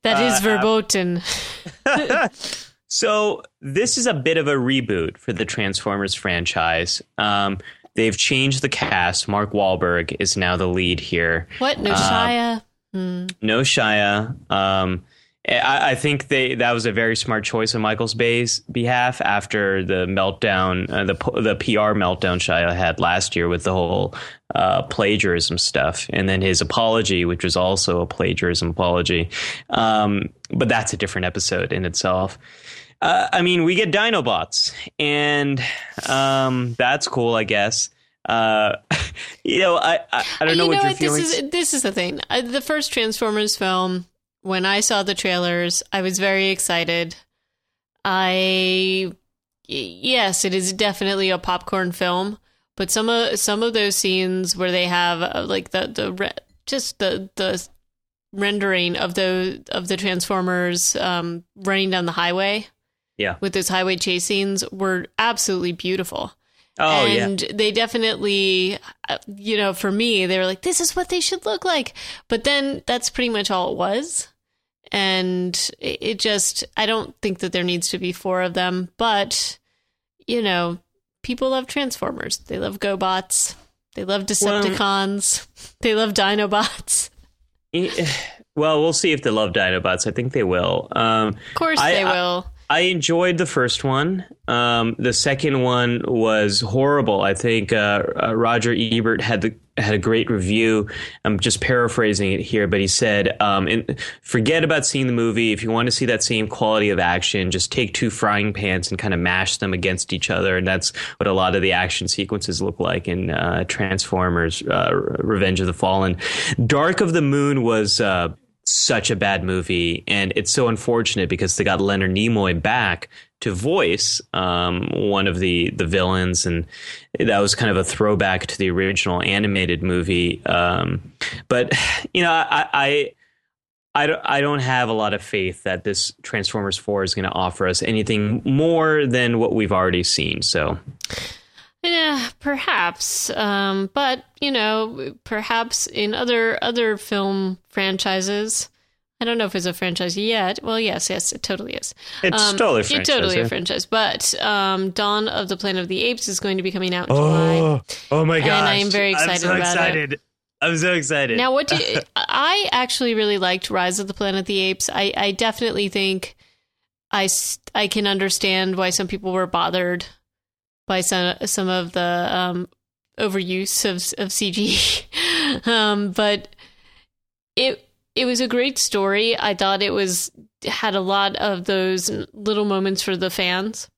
That is uh, verboten. So, this is a bit of a reboot for the Transformers franchise. Um, they've changed the cast. Mark Wahlberg is now the lead here. What? No Uh, Shia? Hmm. No Shia. Um, I, I think they that was a very smart choice on Michael's Bay's behalf after the meltdown, uh, the the PR meltdown Shia had last year with the whole uh, plagiarism stuff, and then his apology, which was also a plagiarism apology. Um, but that's a different episode in itself. Uh, I mean, we get Dinobots, and um, that's cool, I guess. uh, you know, I I, I don't know you what know your what? feelings. This is this is the thing. Uh, the first Transformers film, when I saw the trailers, I was very excited. I yes, it is definitely a popcorn film, but some of some of those scenes where they have uh, like the the re- just the the rendering of the of the Transformers um, running down the highway yeah. with those highway chase scenes were absolutely beautiful. Oh yeah. and they definitely, uh, you know, for me, they were like, this is what they should look like. But then that's pretty much all it was. And it just, I don't think that there needs to be four of them. But, you know, people love Transformers. They love GoBots. They love Decepticons. they love Dinobots. Eh, Well, we'll see if they love Dinobots. I think they will. Um, Of course I- they will. I enjoyed the first one. Um, the second one was horrible. I think uh, uh, Roger Ebert had the had a great review. I'm just paraphrasing it here, but he said, um, in, "Forget about seeing the movie. If you want to see that same quality of action, just take two frying pans and kind of mash them against each other." And that's what a lot of the action sequences look like in uh, Transformers: uh, Revenge of the Fallen. Dark of the Moon was. Such a bad movie, and it's so unfortunate because they got Leonard Nimoy back to voice um, one of the the villains, and that was kind of a throwback to the original animated movie. Um, but you know, I. I I don't, I don't have a lot of faith that this Transformers 4 is going to offer us anything more than what we've already seen. So, Yeah, perhaps. Um, but you know, perhaps in other other film franchises. I don't know if it's a franchise yet. Well, yes, yes, it totally is. it's Um, totally a franchise. totally yeah. a franchise. But um, Dawn of the Planet of the Apes is going to be coming out in July. Oh, oh my And. I am very excited I'm so about it. excited. I'm so excited. Now, what do you, I actually really liked Rise of the Planet of the Apes. I, I definitely think I I can understand why some people were bothered by some some of the um, overuse of of CG, um, but it it was a great story. I thought it was had a lot of those little moments for the fans,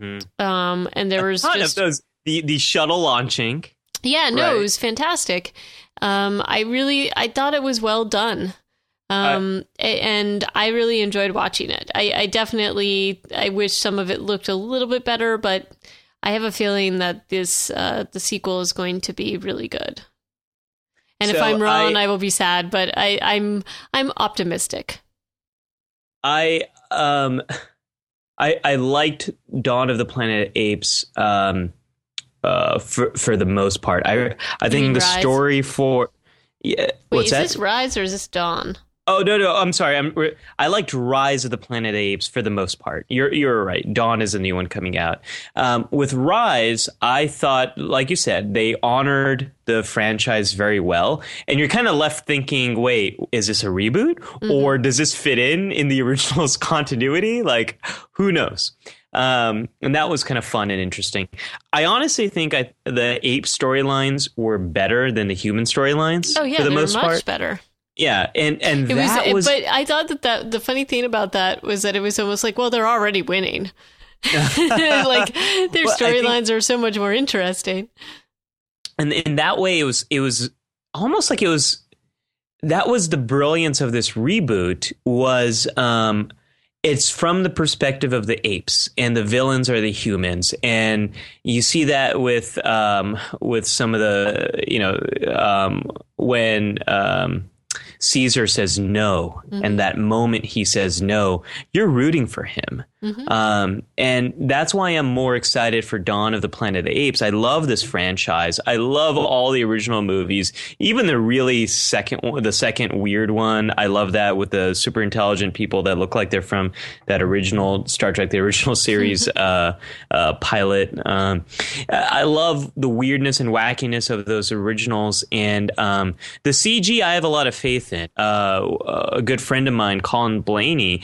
Mhm. um, and there was just of those the the shuttle launching. yeah, no, Right. it was fantastic. Um, I really, I thought it was well done. Um, a- and I really enjoyed watching it. I, I definitely, I wish some of it looked a little bit better, but I have a feeling that this, uh, the sequel is going to be really good. And if I'm wrong, I- I, will be sad, but I, I'm, I'm optimistic. I um I I liked Dawn of the Planet Apes um uh for for the most part. I I think the Rise? story for yeah Wait, is that? this Rise or is this Dawn? Oh no no I'm sorry I'm I liked Rise of the Planet Apes for the most part. You're you're right. Dawn is a new one coming out. Um, with Rise, I thought like you said they honored the franchise very well, and you're kind of left thinking, wait, is this a reboot or does this fit in in the original's continuity? Like who knows. Um, and that was kind of fun and interesting. I honestly think I, the ape storylines were better than the human storylines Oh yeah, for the most much part. better. Yeah, and and It was, that it- was, but I thought that, that the funny thing about that was that it was almost like, well, they're already winning. like their Well, storylines are so much more interesting. and in that way it was it was almost like it was that was the brilliance of this reboot was um it's from the perspective of the apes and the villains are the humans and you see that with um with some of the you know um when um Caesar says no, and mm-hmm. that moment he says no, you're rooting for him. Um, and that's why I'm more excited for Dawn of the Planet of the Apes. I love this franchise. I love all the original movies, even the really second, the second weird one. I love that with the super intelligent people that look like they're from that original Star Trek, the original series uh, uh, pilot. Um, I love the weirdness and wackiness of those originals, and um, the CG. I have a lot of faith in. Uh, a good friend of mine, Colin Blaney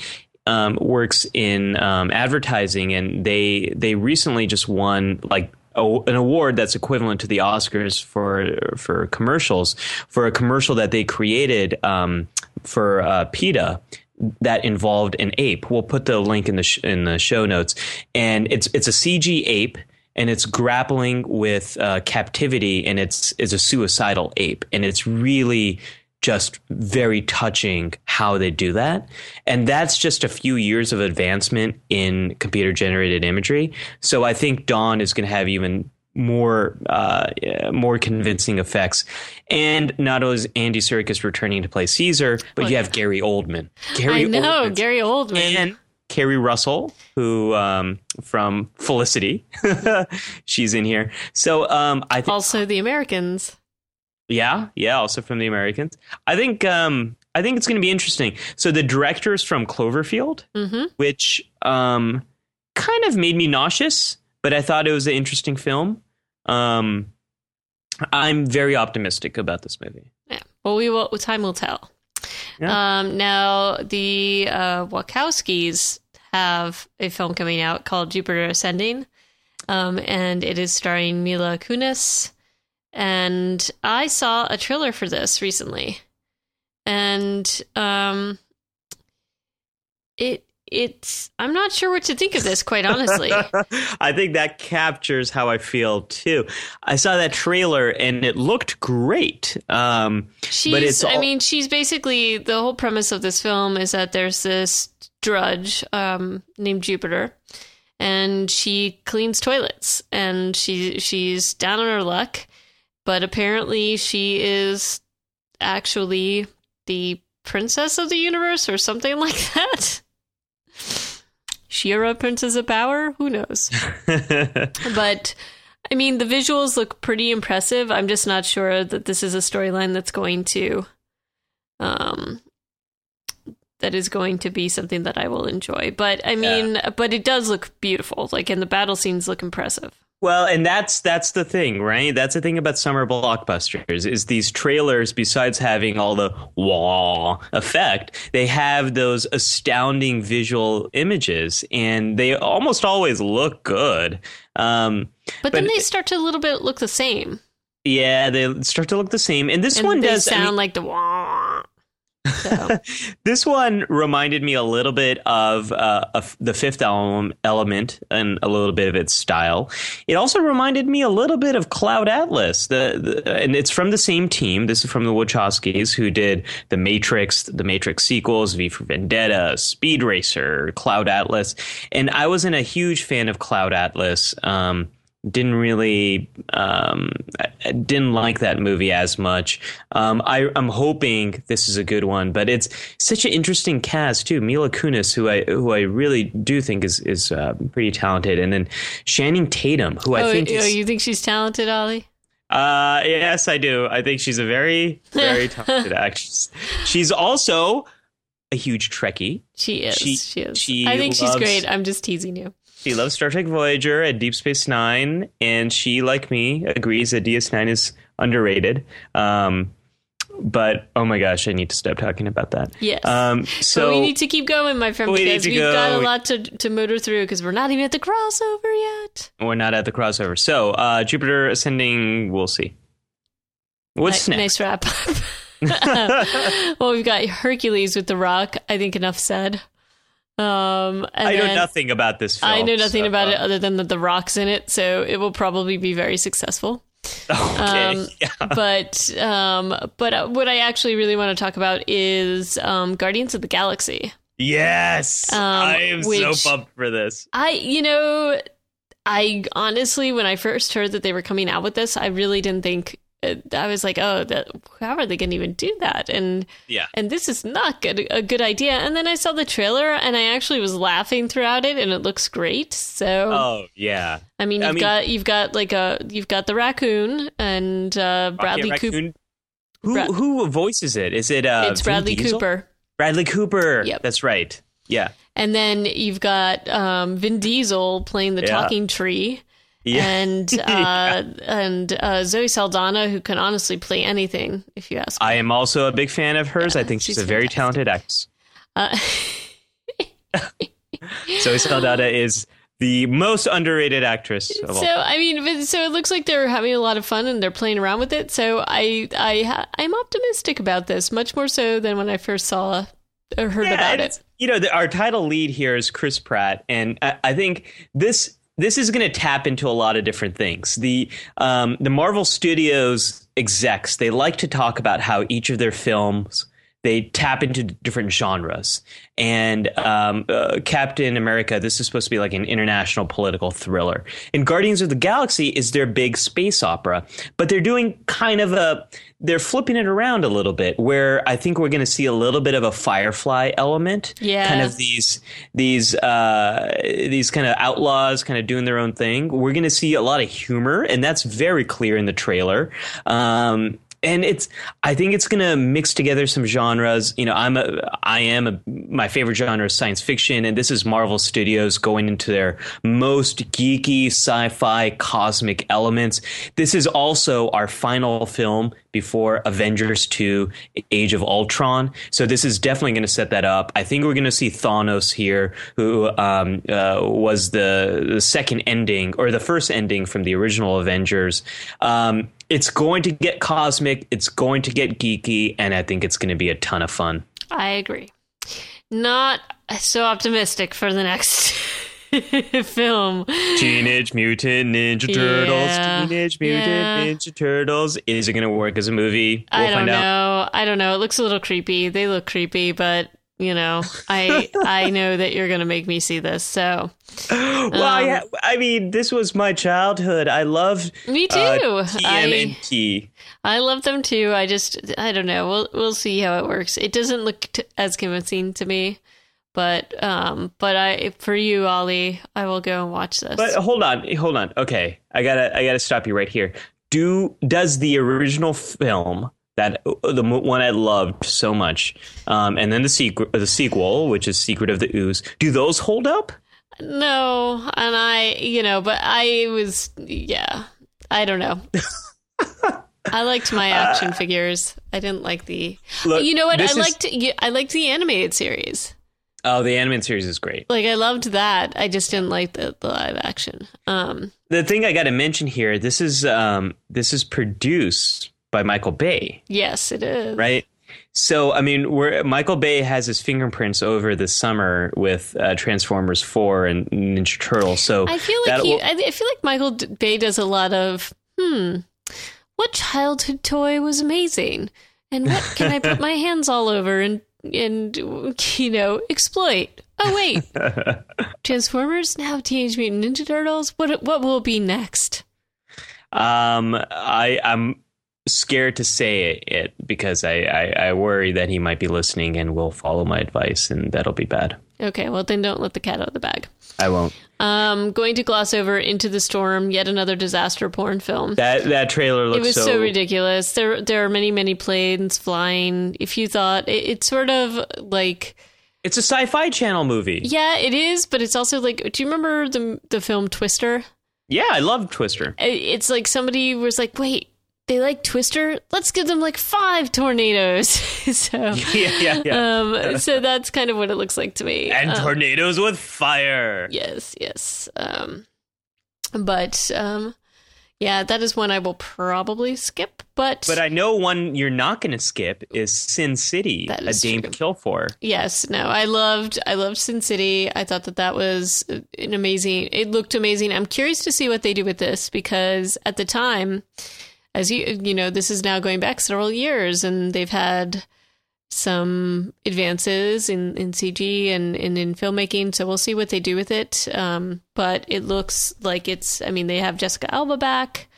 um, works in um, advertising, and they they recently just won like an award that's equivalent to the Oscars for for commercials for a commercial that they created um, for uh, PETA that involved an ape. We'll put the link in the sh- in the show notes, and it's it's a CG ape. and it's grappling with uh, captivity, and it's is a suicidal ape, and it's really just very touching how they do that. And that's just a few years of advancement in computer generated imagery. So I think Dawn is going to have even more uh, more convincing effects. And not only is Andy Serkis returning to play Caesar, but Oh, you yeah. have Gary Oldman. Gary I know Oldman's- Gary Oldman. and Keri Russell, who um, from Felicity, she's in here. So um, I think, also the Americans. Yeah, yeah, also from the Americans. I think, um, I think it's going to be interesting. So the director is from Cloverfield, hmm which um, kind of made me nauseous, but I thought it was an interesting film. Um, I'm very optimistic about this movie. Yeah. Well, we will. Time will tell. Yeah. Um, now the uh, Wachowskis have a film coming out called Jupiter Ascending, um, and it is starring Mila Kunis. And I saw a trailer for this recently, and um, it it's I'm not sure what to think of this, quite honestly. I think that captures how I feel too. I saw that trailer and it looked great. Um, She's, it's I mean, she's basically the whole premise of this film is that there's this drudge um, named Jupiter, and she cleans toilets, and she she's down on her luck, but apparently she is actually the princess of the universe or something like that. She-Ra, Princess of Power? Who knows? but I mean, the visuals look pretty impressive. I'm just not sure that this is a storyline that's going to, um, that is going to be something that I will enjoy. But I mean, but it does look beautiful. Like, and the battle scenes look impressive. Well, and that's that's the thing, right? That's the thing about summer blockbusters is these trailers. Besides having all the wah effect, they have those astounding visual images, and they almost always look good. Um, But, then they start to a little bit look the same, yeah, they start to look the same, and this and one does. I sound mean- like the wah. This one reminded me a little bit of, uh, of the fifth ele- element and a little bit of its style. It also reminded me a little bit of Cloud Atlas, the, the and it's from the same team. This is from the Wachowskis, who did the Matrix, the Matrix sequels, V for Vendetta, Speed Racer, Cloud Atlas, and I wasn't a huge fan of Cloud Atlas. Um, didn't really um, didn't like that movie as much. Um, I, I'm hoping this is a good one, but it's such an interesting cast too. Mila Kunis, who I who I really do think is is uh, pretty talented, and then Channing Tatum, who I oh, think oh, is, you think she's talented, Ollie? uh, yes, I do. I think she's a very very talented actress. She's also a huge Trekkie. She is. She- She, is. she I think she's great. I'm just teasing you. She loves Star Trek Voyager and Deep Space Nine, and she, like me, agrees that DS9 is underrated. Um, but oh my gosh, I need to stop talking about that. Yes. Um, So so we need to keep going, my friend, we because we've go. got a lot to to motor through because we're not even at the crossover yet. we're not at the crossover. So uh, Jupiter Ascending, we'll see. What's next? Nice wrap up. well, we've got Hercules with The Rock. I think enough said. Um, I know nothing about this film. I know nothing so, about uh, it other than that The Rock's in it, so it will probably be very successful. Okay. Um, yeah. but um, but uh, what I actually really want to talk about is um, Guardians of the Galaxy. Yes. um, I am so pumped for this. I, you know, I honestly, when I first heard that they were coming out with this, I really didn't think. I was like, oh, that, how are they going to even do that? And Yeah. and this is not good, a good idea. And then I saw the trailer, and I actually was laughing throughout it, and it looks great. So Oh yeah. I mean, you've mean- got you've got like a you've got the raccoon and uh, Bradley Cooper. Who Bra- who voices it? Is it uh, it's Bradley? Cooper. Bradley Cooper. Yep. That's right. Yeah. And then you've got um, Vin Diesel playing the Yeah. talking tree. Yeah. and uh, and uh, Zoe Saldana, who can honestly play anything, if you ask. me. I am also a big fan of hers. Yeah, I think she's, she's a very talented actress. Uh, Zoe Saldana is the most underrated actress of all. so I mean, so it looks like they're having a lot of fun and they're playing around with it. So I I ha- I'm optimistic about this, much more so than when I first saw or heard Yeah, about it. You know, the, our title lead here is Chris Pratt, and I, I think this this is going to tap into a lot of different things. The um, the Marvel Studios execs they like to talk about how each of their films they tap into different genres. And um, uh, Captain America, this is supposed to be like an international political thriller. And Guardians of the Galaxy is their big space opera, but they're doing kind of a they're flipping it around a little bit where I think we're going to see a little bit of a Firefly element. Yeah. Kind of these these uh, these kind of outlaws kind of doing their own thing. We're going to see a lot of humor, and that's very clear in the trailer. Um, and it's i think it's going to mix together some genres. You know i'm a i am a my favorite genre is science fiction and this is marvel studios going into their most geeky sci-fi cosmic elements. This is also our final film before avengers 2 age of ultron. So this is definitely going to set that up. I think we're going to see thanos here who um, uh, was the, the second ending or the first ending from the original avengers. Um, it's going to get cosmic, it's going to get geeky, and I think it's going to be a ton of fun. I agree. Not so optimistic for the next film. Teenage Mutant Ninja Turtles. Yeah. Teenage Mutant Yeah. Ninja Turtles. Is it going to work as a movie? We'll I don't find know. out. I don't know. It looks a little creepy. They look creepy, but you know, I I know that you're gonna make me see this. So well, I, Um, ha- I mean, this was my childhood. I loved me too. uh, I. I love them too. I just I don't know. We'll we'll see how it works. It doesn't look t- as convincing to me, but um, but I for you, Ollie, I will go and watch this. But hold on, hold on. Okay, I gotta, I gotta stop you right here. Do does the original film that the one I loved so much, um, and then the sequel, the sequel, which is Secret of the Ooze, do those hold up? no, and I you know, but I was yeah, I don't know. I liked my action figures. I didn't like the. Look, you know what? I is- liked I liked the animated series. Oh, the animated series is great. Like I loved that. I just didn't like the, the live action. Um, The thing I got to mention here, this is um, this is produced by Michael Bay, yes, it is. right? So, I mean, we're, Michael Bay has his fingerprints over the summer with uh, Transformers Four and Ninja Turtles. So I feel like he, will- I, I feel like Michael Bay does a lot of hmm. What childhood toy was amazing, and what can I put my hands all over and and you know exploit? Oh wait, Transformers now Teenage Mutant Ninja Turtles. What what will be next? Um, I I'm scared to say it because I, I I worry that he might be listening and will follow my advice, and that'll be bad. Okay, well then don't let the cat out of the bag. I won't. Um, going to gloss over Into the Storm, yet another disaster porn film. That that trailer it looks was so, ridiculous. There, there are many, many planes flying. If you thought it, it's sort of like, It's a sci-fi channel movie. yeah, it is, but it's also like, do you remember the the film Twister? Yeah, I love Twister. It's like somebody was like, wait, they like Twister? Let's give them like five tornadoes. so, yeah, yeah, yeah. um, so that's kind of what it looks like to me. and Um, tornadoes with fire. Yes, yes. Um, but um, yeah, that is one I will probably skip. But, But I know one you're not going to skip is Sin City, That a is Dame true. Kill for. yes, no, I loved I loved Sin City. I thought that that was an amazing. It looked amazing. I'm curious to see what they do with this because at the time, as you you know, this is now going back several years, and they've had some advances in, in CG and, and in filmmaking. So we'll see what they do with it. Um, but it looks like it's, I mean, they have Jessica Alba back.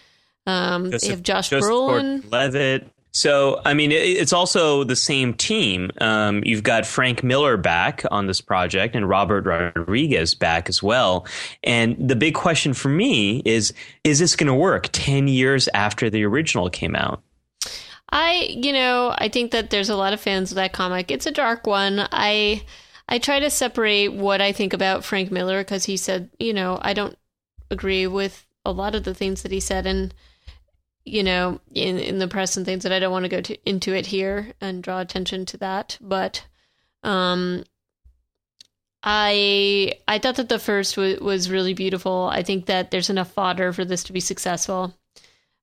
Um, they have Josh Joseph Brolin. Gordon-Levitt. So, I mean, it's also the same team. Um, you've got Frank Miller back on this project and Robert Rodriguez back as well. And the big question for me is, is this going to work 10 years after the original came out? I, you know, I think that there's a lot of fans of that comic. It's a dark one. I, I try to separate what I think about Frank Miller because he said, you know, I don't agree with a lot of the things that he said, and you know, in in the press and things that I don't want to go to, into it here and draw attention to that. But, um, I I thought that the first was was really beautiful. I think that there's enough fodder for this to be successful.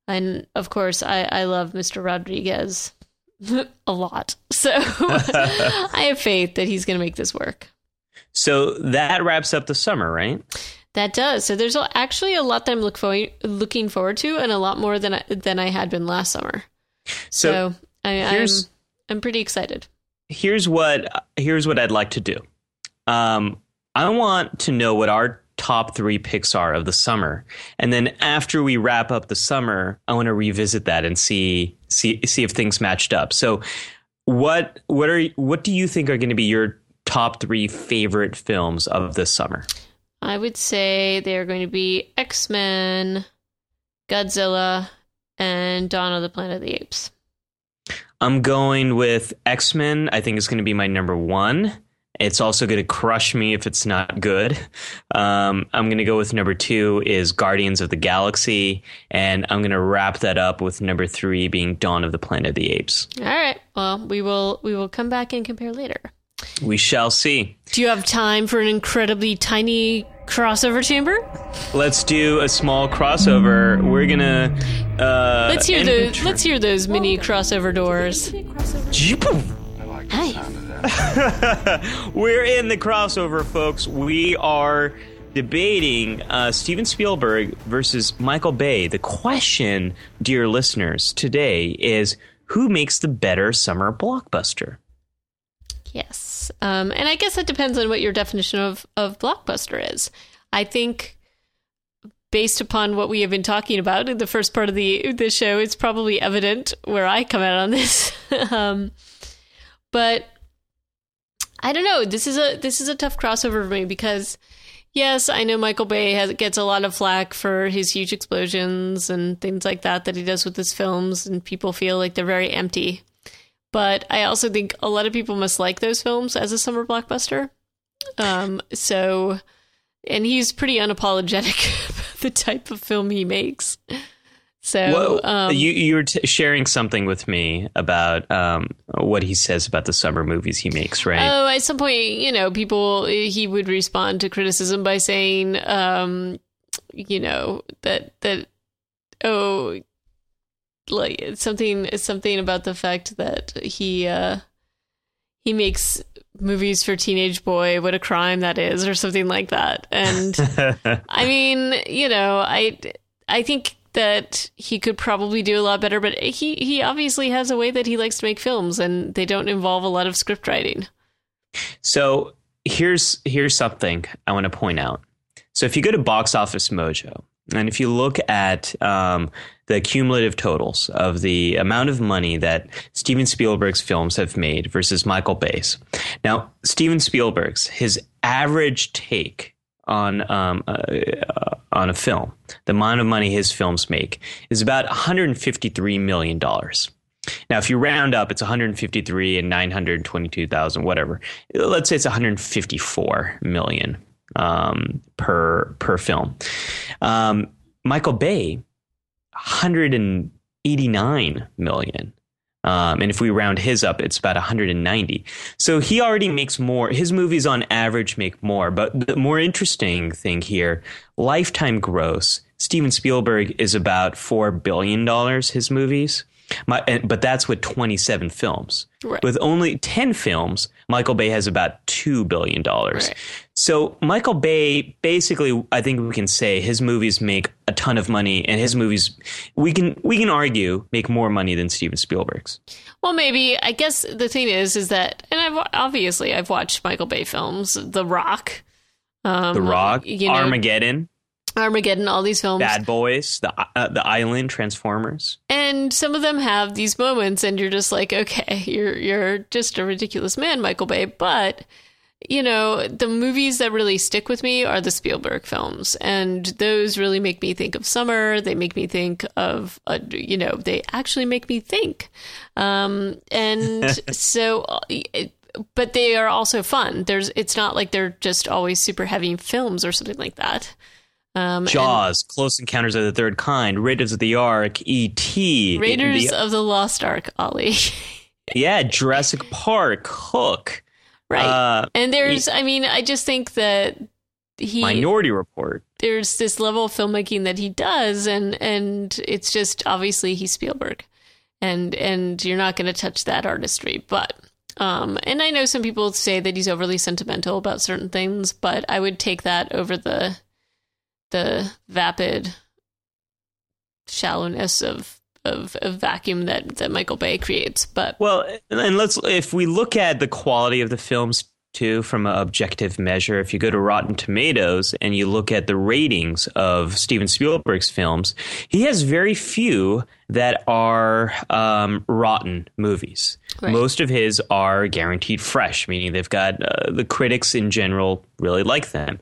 And of course, I, I love Mr. Rodriguez a lot. So I have faith that he's going to make this work. So that wraps up the summer, right? That does. So there's actually a lot that I'm look for- looking forward to, and a lot more than I, than I had been last summer. So, So, I, I'm I'm pretty excited. here's what here's what I'd like to do. Um, I want to know what our top three picks are of the summer, and then after we wrap up the summer, I want to revisit that and see see see if things matched up. So, what what are what do you think are going to be your top three favorite films of this summer? I would say they are going to be X Men, Godzilla, and Dawn of the Planet of the Apes. I'm going with X Men. I think it's going to be my number one. It's also going to crush me if it's not good. Um, I'm going to go with number two is Guardians of the Galaxy, and I'm going to wrap that up with number three being Dawn of the Planet of the Apes. All right. Well, we will we will come back and compare later. We shall see. Do you have time for an incredibly tiny crossover chamber? Let's do a small crossover. We're gonna uh, Let's hear those. the tr- Let's hear those mini crossover doors. Hi. We're in the crossover, folks. We are debating uh, Steven Spielberg versus Michael Bay. The question, dear listeners, today is who makes the better summer blockbuster? Yes. Um, and I guess that depends on what your definition of, of blockbuster is. I think based upon what we have been talking about in the first part of the the show, it's probably evident where I come out on this. um, but I don't know. This is a this is a tough crossover for me because yes, I know Michael Bay has gets a lot of flack for his huge explosions and things like that that he does with his films, and people feel like they're very empty. But I also think a lot of people must like those films as a summer blockbuster. Um, so, and he's pretty unapologetic about the type of film he makes. So, um, you you were t- sharing something with me about um, what he says about the summer movies he makes, right? Oh, at some point, you know, people he would respond to criticism by saying, um, you know, that that oh, like it's something it's something about the fact that he uh he makes movies for teenage boy. What a crime that is, or something like that. And I mean, you know, I I think that he could probably do a lot better, but he he obviously has a way that he likes to make films, and they don't involve a lot of script writing. So here's here's something I want to point out. So if you go to Box Office Mojo, and if you look at um, the cumulative totals of the amount of money that Steven Spielberg's films have made versus Michael Bay's, now Steven Spielberg's his average take on um, uh, uh, on a film, the amount of money his films make is about 153 million dollars. Now, if you round up, it's 153 and 922,000, whatever. Let's say it's 154 million um, per per film. Um, Michael Bay, 189 million. Um, and if we round his up, it's about 190. So he already makes more. His movies on average make more. But the more interesting thing here, lifetime gross, Steven Spielberg is about $4 billion, his movies. My, and- but that's with 27 films. Right. With only 10 films, Michael Bay has about $2 billion. Right. So Michael Bay, basically, I think we can say his movies make a ton of money, and his movies, we can we can argue, make more money than Steven Spielberg's. Well, maybe I guess the thing is, is that, and I've obviously I've watched Michael Bay films, The Rock, um, The Rock, you know, Armageddon, Armageddon, all these films, Bad Boys, the uh, the Island, Transformers. and some of them have these moments, and you're just like, okay, you're you're just a ridiculous man, Michael Bay, but. You know, the movies that really stick with me are the Spielberg films, and those really make me think of summer. They make me think of, uh, you know, they actually make me think. Um, and so, uh, it, but they are also fun. There's, it's not like they're just always super heavy films or something like that. Um, Jaws, Close Encounters of the Third Kind, Raiders of the Ark, E.T., Raiders the- of the Lost Ark, Ollie. yeah, Jurassic Park, Hook, right. uh, and there's, I mean, I just think that he Minority Report. there's this level of filmmaking that he does and and it's just obviously he's Spielberg and and you're not going to touch that artistry but um and I know some people say that he's overly sentimental about certain things but I would take that over the the vapid shallowness of of, of vacuum that that Michael Bay creates. But well, and let's if we look at the quality of the films too from an objective measure. If you go to Rotten Tomatoes and you look at the ratings of Steven Spielberg's films, he has very few that are um, rotten movies. Right. Most of his are guaranteed fresh, meaning they've got uh, the critics in general really like them.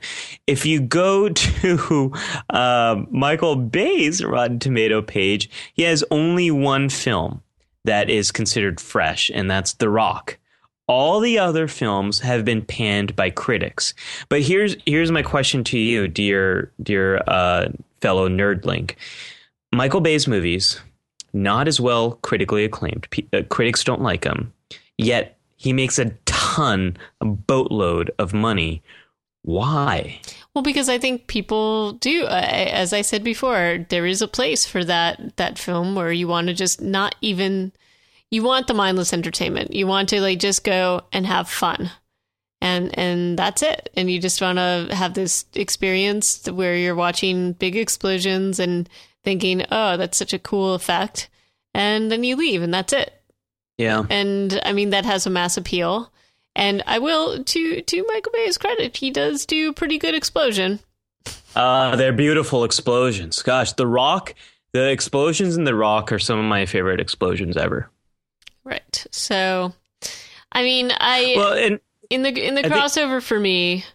If you go to uh, Michael Bay's Rotten Tomato page, he has only one film that is considered fresh, and that's The Rock. All the other films have been panned by critics. But here's here's my question to you, dear dear uh, fellow nerdling. Michael Bay's movies not as well critically acclaimed. P- uh, critics don't like him. Yet he makes a ton, a boatload of money. Why? Well, because I think people do. as I said before, there is a place for that that film where you want to just not even you want the mindless entertainment. You want to like just go and have fun. And and that's it. And you just want to have this experience where you're watching big explosions and thinking, "Oh, that's such a cool effect." And then you leave and that's it. Yeah. And I mean that has a mass appeal. And I will to to Michael Bay's credit, he does do pretty good explosion. Uh, they're beautiful explosions. Gosh, The Rock, the explosions in The Rock are some of my favorite explosions ever. Right. So, I mean, I well, and in the in the I crossover think, for me,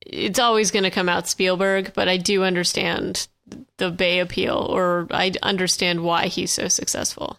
it's always going to come out Spielberg, but I do understand the Bay appeal, or I understand why he's so successful.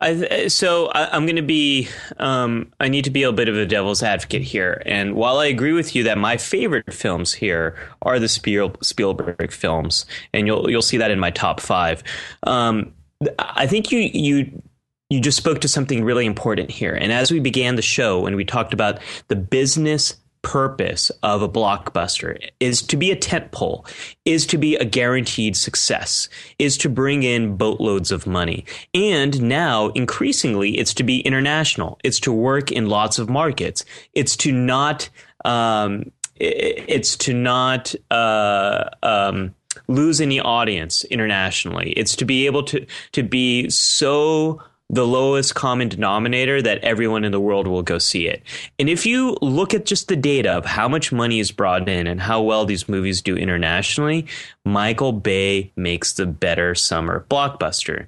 I, so I, am going to be. Um, I need to be a bit of a devil's advocate here. And while I agree with you that my favorite films here are the Spiel, Spielberg films, and you'll you'll see that in my top five. Um, I think you you you just spoke to something really important here. And as we began the show and we talked about the business purpose of a blockbuster is to be a tentpole, is to be a guaranteed success, is to bring in boatloads of money. And now, increasingly, it's to be international. It's to work in lots of markets. It's to not, um, it's to not, uh, um, lose any audience internationally. It's to be able to, to be so the lowest common denominator that everyone in the world will go see it. And if you look at just the data of how much money is brought in and how well these movies do internationally, Michael Bay makes the better summer blockbuster.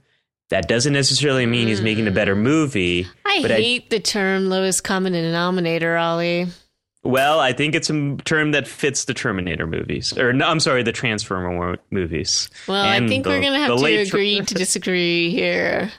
That doesn't necessarily mean he's making a better movie. I hate I, the term lowest common denominator, Ollie. Well, I think it's a term that fits the Terminator movies, or no, I'm sorry, the Transformer movies. Well, I think the, we're going to have to agree to disagree here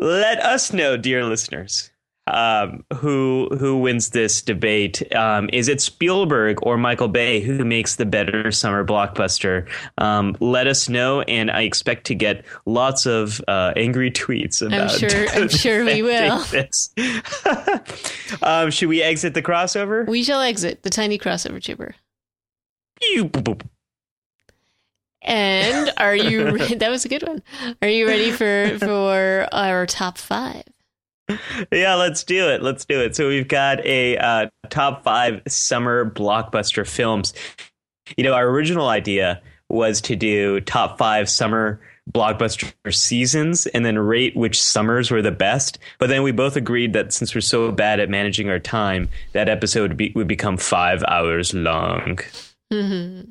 let us know, dear listeners, um, who who wins this debate. Um, is it Spielberg or Michael Bay who makes the better summer blockbuster? Um, let us know, and I expect to get lots of uh, angry tweets about. I'm sure. I'm sure we will. Um, should we exit the crossover? We shall exit the tiny crossover chipper. And are you? that was a good one. Are you ready for for our top five? Yeah, let's do it. Let's do it. So we've got a uh, top five summer blockbuster films. You know, our original idea was to do top five summer blockbuster seasons and then rate which summers were the best. But then we both agreed that since we're so bad at managing our time, that episode would, be, would become five hours long. Mm-hmm.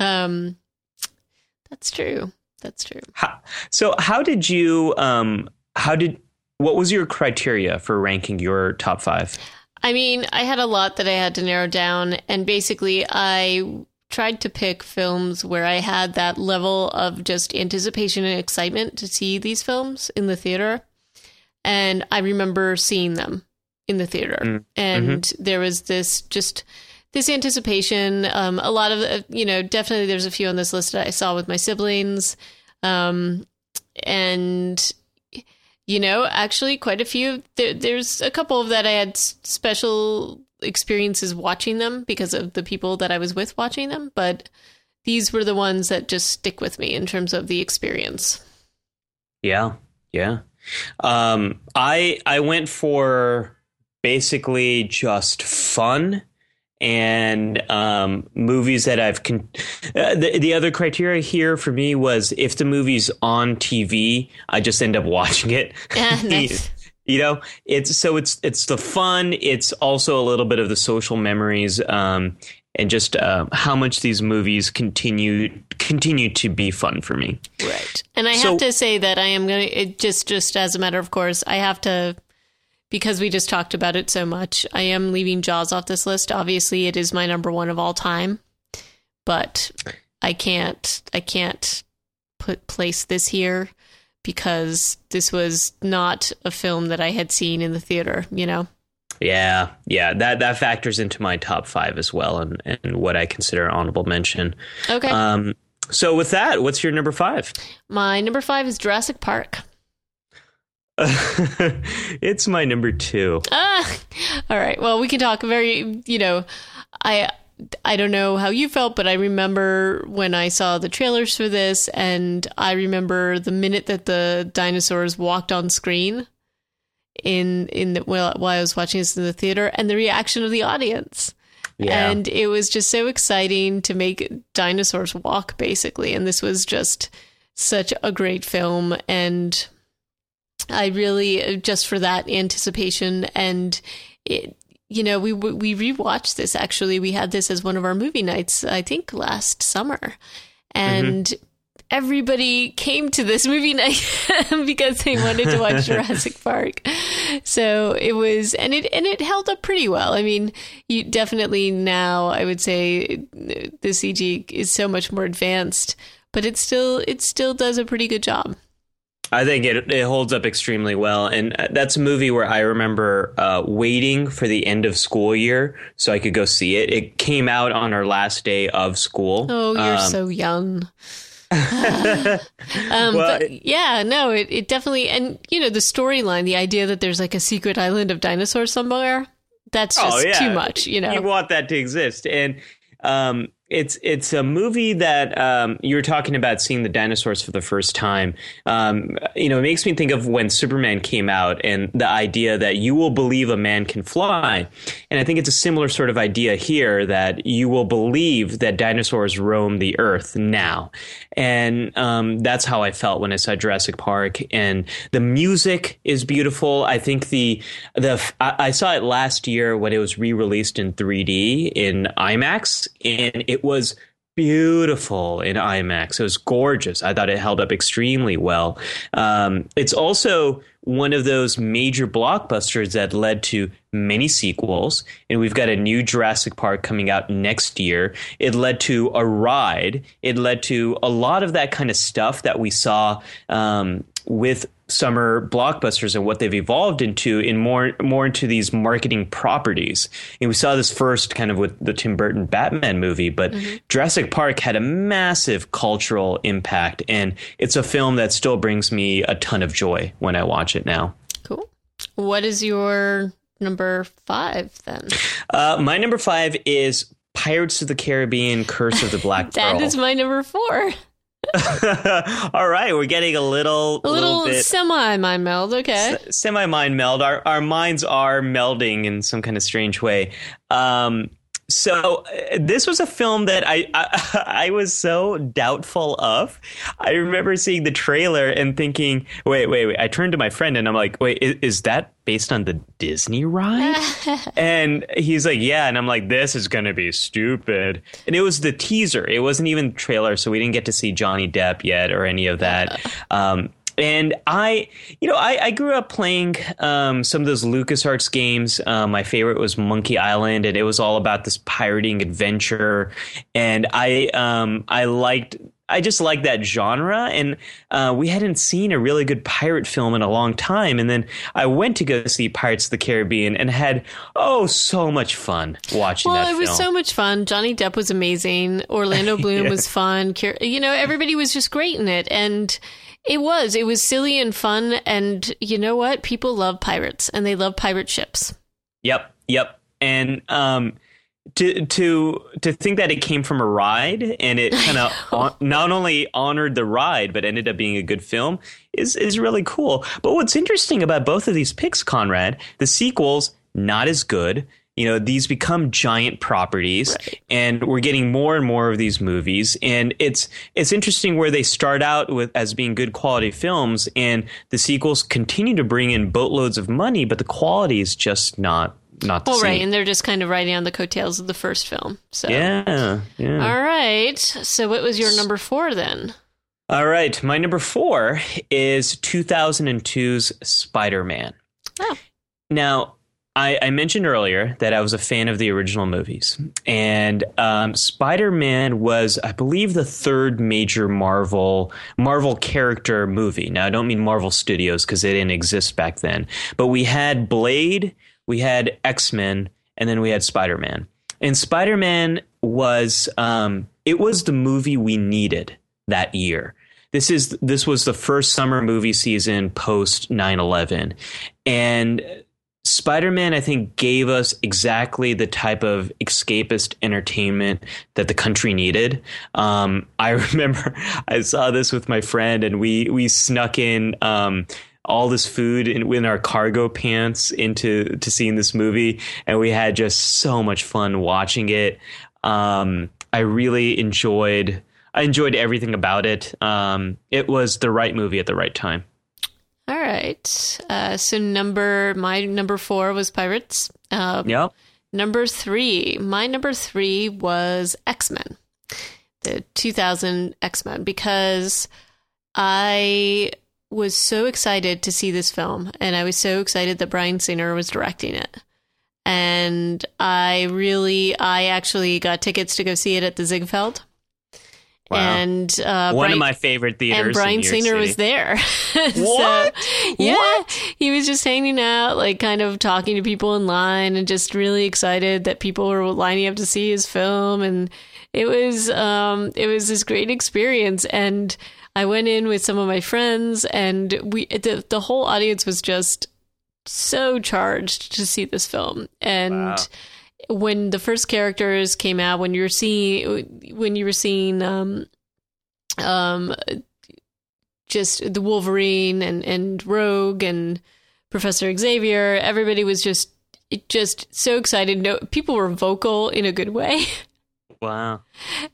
Um, that's true. That's true. How, so, how did you? Um, how did? What was your criteria for ranking your top five? I mean, I had a lot that I had to narrow down, and basically, I tried to pick films where I had that level of just anticipation and excitement to see these films in the theater. And I remember seeing them in the theater, mm. and mm-hmm. there was this just this anticipation. Um, a lot of, uh, you know, definitely there's a few on this list that I saw with my siblings. Um, and, you know, actually quite a few. There, there's a couple of that I had special experiences watching them because of the people that I was with watching them. But these were the ones that just stick with me in terms of the experience. Yeah. Yeah. Um, I, I went for basically just fun and um, movies that I've. Con- uh, the, the other criteria here for me was if the movie's on TV, I just end up watching it. Yeah, nice. you know it's so it's it's the fun it's also a little bit of the social memories um, and just uh, how much these movies continue continue to be fun for me Right. And I So- have to say that I am going to just just as a matter of course, I have to because we just talked about it so much. I am leaving Jaws off this list. Obviously, it is my number 1 of all time. But I can't I can't put place this here because this was not a film that I had seen in the theater, you know. yeah yeah that that factors into my top five as well and, and what i consider honorable mention Okay. um, so with that what's your number five my number 5 is Jurassic Park. it's my number two Ah, all right. Well, we can talk very, you know, I I don't know how you felt, but I remember when I saw the trailers for this and I remember the minute that the dinosaurs walked on screen in in the, while, while I was watching this in the theater and the reaction of the audience. yeah And it was just so exciting to make dinosaurs walk, basically. And this was just such a great film. And I really, uh, just for that anticipation and it, you know, we we rewatched this actually. We had this as one of our movie nights, I think last summer. And mm-hmm. everybody came to this movie night because they wanted to watch Jurassic Park. So it was, and it and it held up pretty well. I mean, you definitely now I would say the CG is so much more advanced, but it still it still does a pretty good job. I think it it holds up extremely well, and uh, that's a movie where I remember uh, waiting for the end of school year so I could go see it. It came out on our last day of school. Oh, you're Um, so young. um, Well, but yeah, no, it, it definitely, and you know, the storyline, the idea that there's like a secret island of dinosaurs somewhere, that's Oh, just yeah. too much, you know? You want that to exist, and um, it's it's a movie that um, you were talking about seeing the dinosaurs for the first time. Um, you know, it makes me think of when Superman came out and the idea that you will believe a man can fly, and I think it's a similar sort of idea here that you will believe that dinosaurs roam the earth now, and um, that's how I felt when I saw Jurassic Park. And the music is beautiful. I think the the I, I saw it last year when it was re released in 3D in IMAX, and it was beautiful in IMAX. It was gorgeous. I thought it held up extremely well. Um, it's also one of those major blockbusters that led to many sequels, and we've got a new Jurassic Park coming out next year. It led to a ride. It led to a lot of that kind of stuff that we saw um, with summer blockbusters and what they've evolved into in more more into these marketing properties. And we saw this first kind of with the Tim Burton Batman movie, but Jurassic Park had a massive cultural impact and it's a film that still brings me a ton of joy when I watch it now. Cool. What is your number five then? Uh, my number 5 is Pirates of the Caribbean Curse of the Black That Pearl. is my number four. All right, we're getting a little A little, bit semi mind meld. Okay. semi mind meld. Our our minds are melding in some kind of strange way. Um, so uh, this was a film that I, I I was so doubtful of. I remember seeing the trailer and thinking, wait, wait, wait. I turned to my friend and I'm like, wait, is, is that based on the Disney ride? and he's like, yeah. And I'm like, this is gonna be stupid. And it was the teaser. It wasn't even the trailer, so we didn't get to see Johnny Depp yet or any of that. Um, and I, you know, I, I grew up playing um, some of those LucasArts games. Um, my favorite was Monkey Island, and it was all about this pirating adventure. And I, um, I liked, I just liked that genre. And uh, we hadn't seen a really good pirate film in a long time. And then I went to go see Pirates of the Caribbean and had oh so much fun watching Well, it was film. so much fun. Johnny Depp was amazing. Orlando Bloom Yeah. was fun. You know, everybody was just great in it. And it was. It was silly and fun. And you know what? People love pirates and they love pirate ships. Yep, yep. And um, to to to think that it came from a ride and it kind of on, not only honored the ride but ended up being a good film is is really cool. But what's interesting about both of these picks, Conrad, the sequels not as good. You know these become giant properties Right. and we're getting more and more of these movies and it's it's interesting where they start out with as being good quality films and the sequels continue to bring in boatloads of money but the quality is just not not the Well, right, and they're just kind of riding on the coattails of the first film. So, yeah yeah all right. So, what was your number four then? all right my number four is 2002's spider-man Oh. Now, I, I mentioned earlier that I was a fan of the original movies, and um, Spider-Man was, I believe, the third major Marvel Marvel character movie. Now, I don't mean Marvel Studios because they didn't exist back then, but we had Blade, we had X-Men, and then we had Spider-Man. And Spider-Man was um, it was the movie we needed that year. This is this was the first summer movie season post 9/11 and Spider-Man I think gave us exactly the type of escapist entertainment that the country needed. Um, I remember I saw this with my friend and we we snuck in um, all this food in, in our cargo pants into to seeing this movie and we had just so much fun watching it. Um, I really enjoyed I enjoyed everything about it. Um, it was the right movie at the right time. All right. Uh, so, number my number four was Pirates. Uh, Yep. Number three, my number three was X Men, the 2000 X Men, because I was so excited to see this film, and I was so excited that Bryan Singer was directing it. And I really, I actually got tickets to go see it at the Ziegfeld. Wow. And uh, One Bryan, of my favorite theaters. and Bryan Singer City. was there. What? so, yeah, What? he was just hanging out, like kind of talking to people in line, and just really excited that people were lining up to see his film. And it was, um, it was this great experience. And I went in with some of my friends, and we, the the whole audience was just so charged to see this film. And Wow. When the first characters came out, when you were seeing when you were seeing um um just the Wolverine and and Rogue and Professor Xavier, everybody was just just so excited. No, people were vocal in a good way. Wow.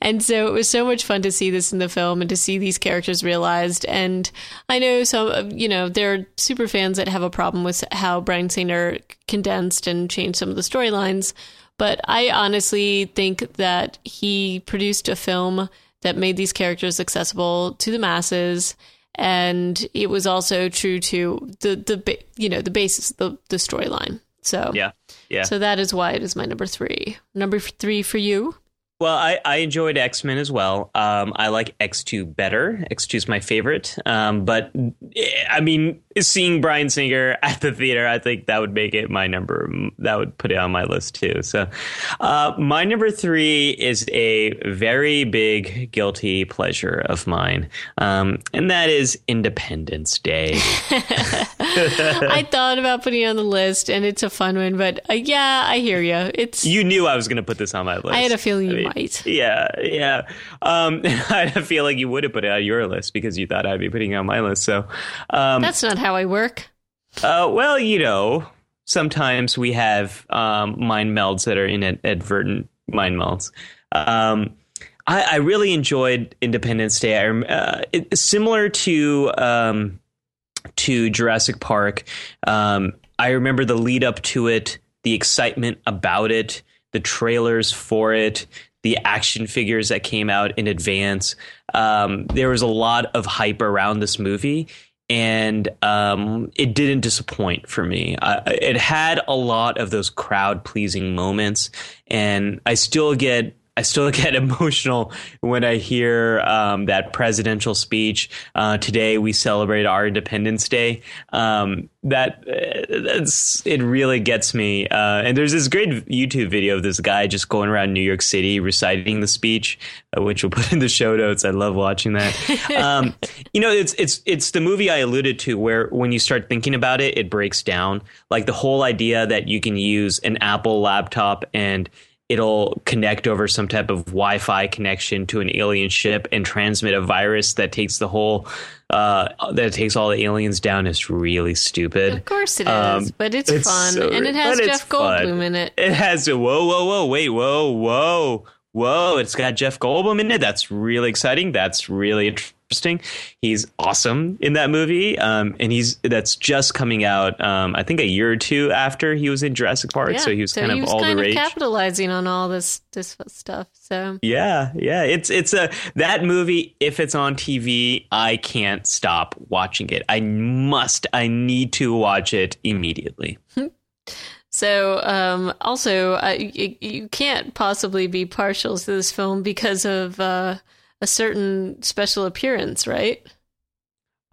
And so it was so much fun to see this in the film and to see these characters realized. And I know some, uh, you know, there are super fans that have a problem with how Bryan Singer condensed and changed some of the storylines. But I honestly think that he produced a film that made these characters accessible to the masses. And it was also true to the, the, you know, the basis, the, the storyline. So, Yeah. Yeah. so that is why it is my number three. Number three for you. Well, I, I enjoyed X Men as well. Um, I like X two better. X two is my favorite. Um, but eh, I mean, seeing Bryan Singer at the theater, I think that would make it my number. That would put it on my list too. So, uh, my number three is a very big guilty pleasure of mine, um, and that is Independence Day. I thought about putting it on the list, and it's a fun one. But uh, yeah, I hear you. It's you knew I was going to put this on my list. I had a feeling you mean, might. Yeah, yeah. Um, I had a feeling you would have put it on your list because you thought I'd be putting it on my list. So, um, That's not how I work. uh, well, you know, sometimes we have um, mind melds that are inadvertent mind melds. Um, I, I really enjoyed Independence Day. I, uh, it, similar to um, to Jurassic Park. Um, I remember the lead up to it, the excitement about it, the trailers for it, the action figures that came out in advance. Um, there was a lot of hype around this movie. And um, it didn't disappoint for me. It had a lot of those crowd pleasing moments, and I still get I still get emotional when I hear um, that presidential speech. Uh, today we celebrate our Independence Day. Um, that uh, that's it really gets me. Uh, and there's this great YouTube video of this guy just going around New York City reciting the speech, uh, which we'll put in the show notes. I love watching that. um, you know, it's it's it's the movie I alluded to where when you start thinking about it, it breaks down. Like the whole idea that you can use an Apple laptop and it'll connect over some type of Wi-Fi connection to an alien ship and transmit a virus that takes the whole uh, that takes all the aliens down is really stupid. Of course it is, um, but it's, it's fun so, and it has Jeff Goldblum fun. in it. It has a whoa, whoa, whoa, wait, whoa, whoa, whoa! It's got Jeff Goldblum in it. That's really exciting. That's really interesting interesting. He's awesome in that movie, um, and he's that's just coming out. Um, I think a year or two after he was in Jurassic Park, yeah, so he was so kind he of was all kind the rage, capitalizing on all this this stuff. So yeah, yeah, it's it's a that movie. If it's on TV, I can't stop watching it. I must. I need to watch it immediately. So, um, also, uh, you, you, can't possibly be partial to this film because of uh, a certain special appearance, right?